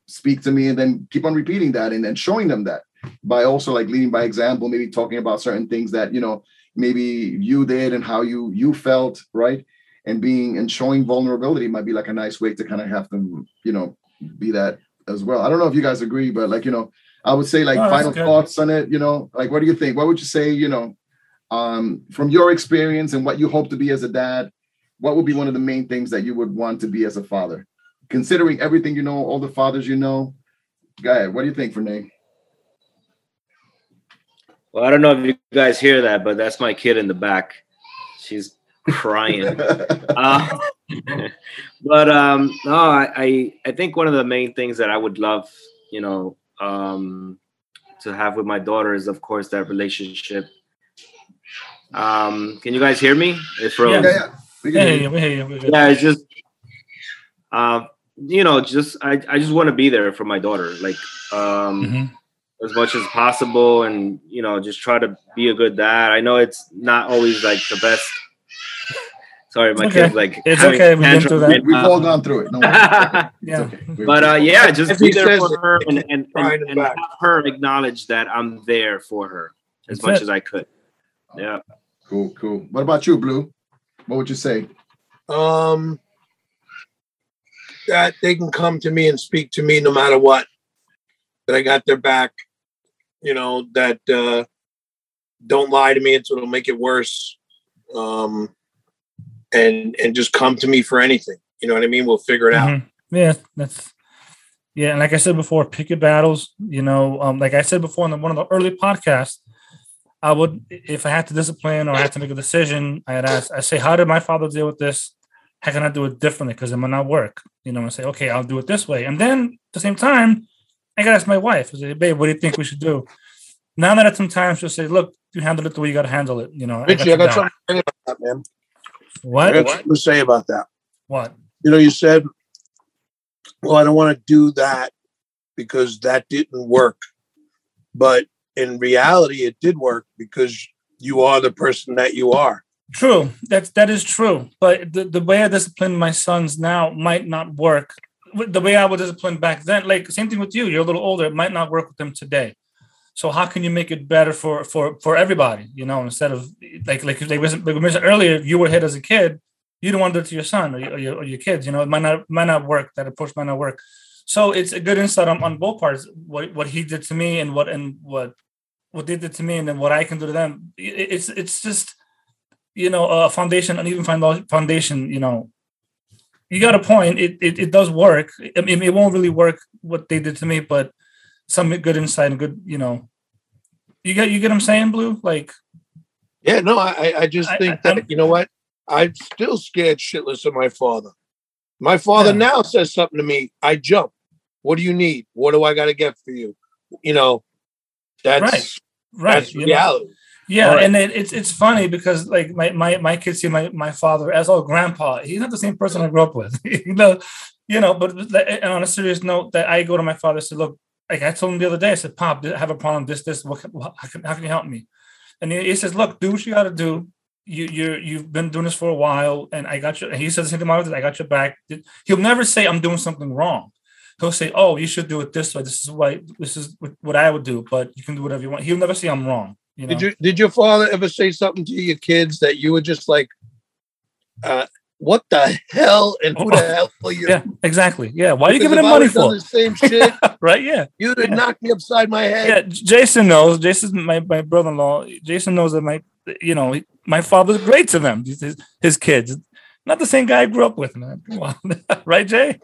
speak to me and then keep on repeating that and then showing them that by also like leading by example, maybe talking about certain things that, you know, maybe you did and how you, you felt, right. And being and showing vulnerability might be like a nice way to kind of have them, you know, be that as well. I don't know if you guys agree, but like, you know, I would say like that's final good. thoughts on it, you know, like what do you think? What would you say, you know, um, from your experience and what you hope to be as a dad, what would be one of the main things that you would want to be as a father? Considering everything you know, all the fathers you know. Go ahead. What do you think, for Renee? Well, I don't know if you guys hear that, but that's my kid in the back. She's crying. uh, but um, no, I, I I think one of the main things that I would love, you know, um, to have with my daughter is, of course, that relationship. Um, can you guys hear me? It's froze. yeah, yeah. We Yeah, hear yeah, you. we hear you. Yeah it's just uh you know just i, I just want to be there for my daughter like um Mhm. As much as possible and you know just try to be a good dad i know it's not always like the best sorry my It's kid's like It's okay, we've been through that. right We've all gone through it. No, Yeah. okay. But uh yeah just If be there for her and and, and, and have her acknowledge that i'm there for her as That's much it. as i could yeah Cool, cool. What about you, Blue? What would you say? Um, that they can come to me and speak to me no matter what. That I got their back. You know that uh, don't lie to me; it's it'll make it worse. Um, and and just come to me for anything. You know what I mean? We'll figure it out. Mhm. Yeah, that's yeah. And like I said before, pick your battles. You know, um, like I said before in the, one of the early podcasts, I would if I had to discipline or I had to make a decision, I'd ask. I say, how did my father deal with this? How can I do it differently? Because it might not work. You know, and say, okay, I'll do it this way. And then at the same time, I gotta ask my wife. I say, babe, what do you think we should do? Now that at some times she'll say, look, you handle it the way you gotta handle it. You know, Richie, I your got something to say about that, man. I What? got something to say about that. What? You know, you said, "Well, I don't want to do that because that didn't work," but in reality, it did work because you are the person that you are. True. That's that is true. But the, the way I discipline my sons now might not work. The way I was disciplined back then, like same thing with you. You're a little older. It might not work with them today. So how can you make it better for for for everybody? You know, instead of like like they was like we mentioned earlier, if you were hit as a kid, you don't want to do it to your son or your, or your, or your kids. You know, it might not might not work. That approach might not work. So it's a good insight on, on both parts. What what he did to me and what and what what they did to me, and then what I can do to them. It- It's it's just you know a foundation and even found- foundation you know you got a point it it, it does work I mean, it won't really work what they did to me but some good insight and good you know you get you get what i'm saying blue like Yeah, no, I, I- just think I- that I'm- you know what? I'm still scared shitless of my father. My father Yeah. now says something to me. I jump. What do you need? What do I got to get for you? You know, that's Right. right that's you know? Yeah right. and it, it's it's funny because like my, my my kids see my my father as oh grandpa. He's not the same person i grew up with you know you know but and on a serious note that i go to my father and say look like i told him the other day i said pop I have a problem this this what can, how, can, how can you help me and he, he says look do what you got to do. You you you've been doing this for a while and i got you and he says the same thing i got your back. He'll never say i'm doing something wrong. He'll say oh you should do it this way. This is why this is what i would do but you can do whatever you want. He'll never say i'm wrong you know Did you did your father ever say something to your kids that you were just like, uh, what the hell and who the hell are you? Yeah, exactly. Yeah. Why are you Because giving him money for? the same shit? right? Yeah. You'd have Yeah. knocked me upside my head. Yeah. Jason knows. Jason's my, my brother in law. Jason knows that my, you know, my father's great to them, his, his kids. Not the same guy I grew up with, man. Right, Jay?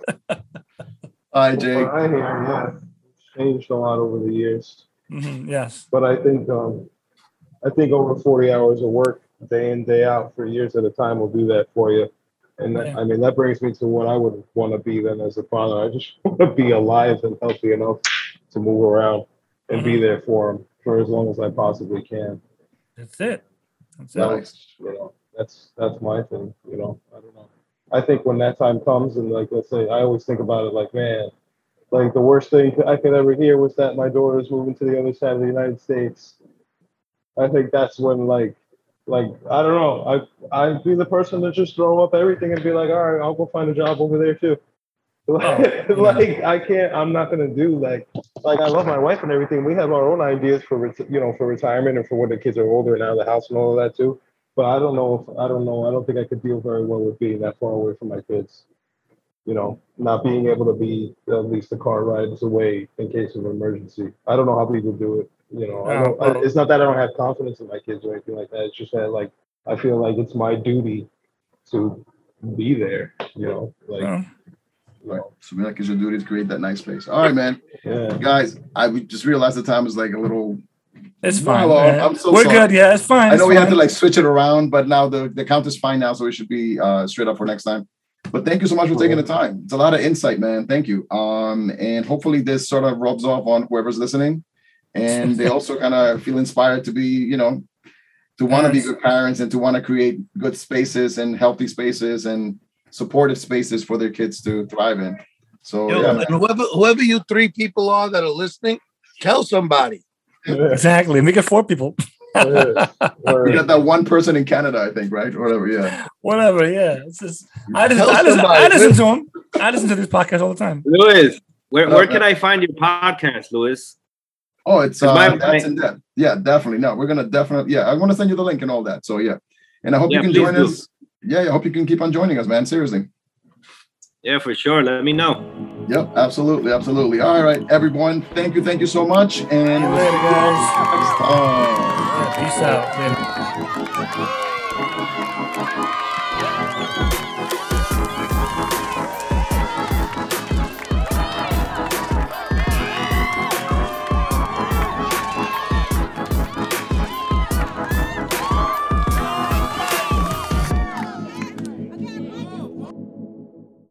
Hi, Jay. Well, I hear, yeah, it's changed a lot over the years. Mhm, Yes. But I think, um, I think over 40 hours of work, day in, day out, for years at a time, will do that for you. And that, Yeah. I mean, that brings me to what I would want to be then as a father. I just want to be alive and healthy enough to move around and be mm-hmm. there for him for as long as I possibly can. That's it. That's it. Was, you know, That's that's my thing. You know, I don't know. I think when that time comes, and like let's say, I always think about it like, man, like the worst thing I could ever hear was that my daughter is moving to the other side of the United States. I think that's when like like I don't know. I I'd be the person to just throw up everything and be like, all right, I'll go find a job over there too. Oh, like, like I can't. I'm not gonna do like like I love my wife and everything. We have our own ideas for ret- you know for retirement and for when the kids are older and out of the house and all of that too. But I don't know if I don't know. I don't think I could deal very well with being that far away from my kids. You know, not being able to be at least a car rides away in case of an emergency. I don't know how people do it. You know, I don't, I- it's not that I don't have confidence in my kids or anything like that. It's just that like I feel like it's my duty to be there. You know, like Well, you Right. So we like it's your duty to create that nice space. All right, man. yeah. Guys, I just realized the time is like a little it's fine. man. I'm so We're sorry. good. Yeah, it's fine. I it's know we have to like switch it around, but now the, the count is fine now, so we should be uh straight up for next time. But thank you so much for taking the time. It's a lot of insight, man. Thank you. Um, and hopefully this sort of rubs off on whoever's listening, and they also kind of feel inspired to be, you know, to want to be good parents and to want to create good spaces and healthy spaces and supportive spaces for their kids to thrive in. So Yo, yeah, and whoever whoever you three people are that are listening, tell somebody. Exactly. Make it four people. Yeah. we got that one person in Canada, I think, right? Whatever. Yeah. Whatever. Yeah. It's just, I, listen, Tell I, listen, somebody, I listen to them. I listen to these podcasts all the time. Louis, where, Uh, where can I find your podcast, Louis? Oh, it's uh, my- Dads in Depth. Yeah, definitely. No, we're gonna definitely. Yeah, I want to send you the link and all that. So yeah, and I hope Yeah, you can join do. us. Yeah, I hope you can keep on joining us, man. Seriously. Yeah, for sure. Let me know. Yep, absolutely, absolutely. All right, everyone. Thank you, thank you so much, and See you we'll later, see you all guys. next peace out. Later.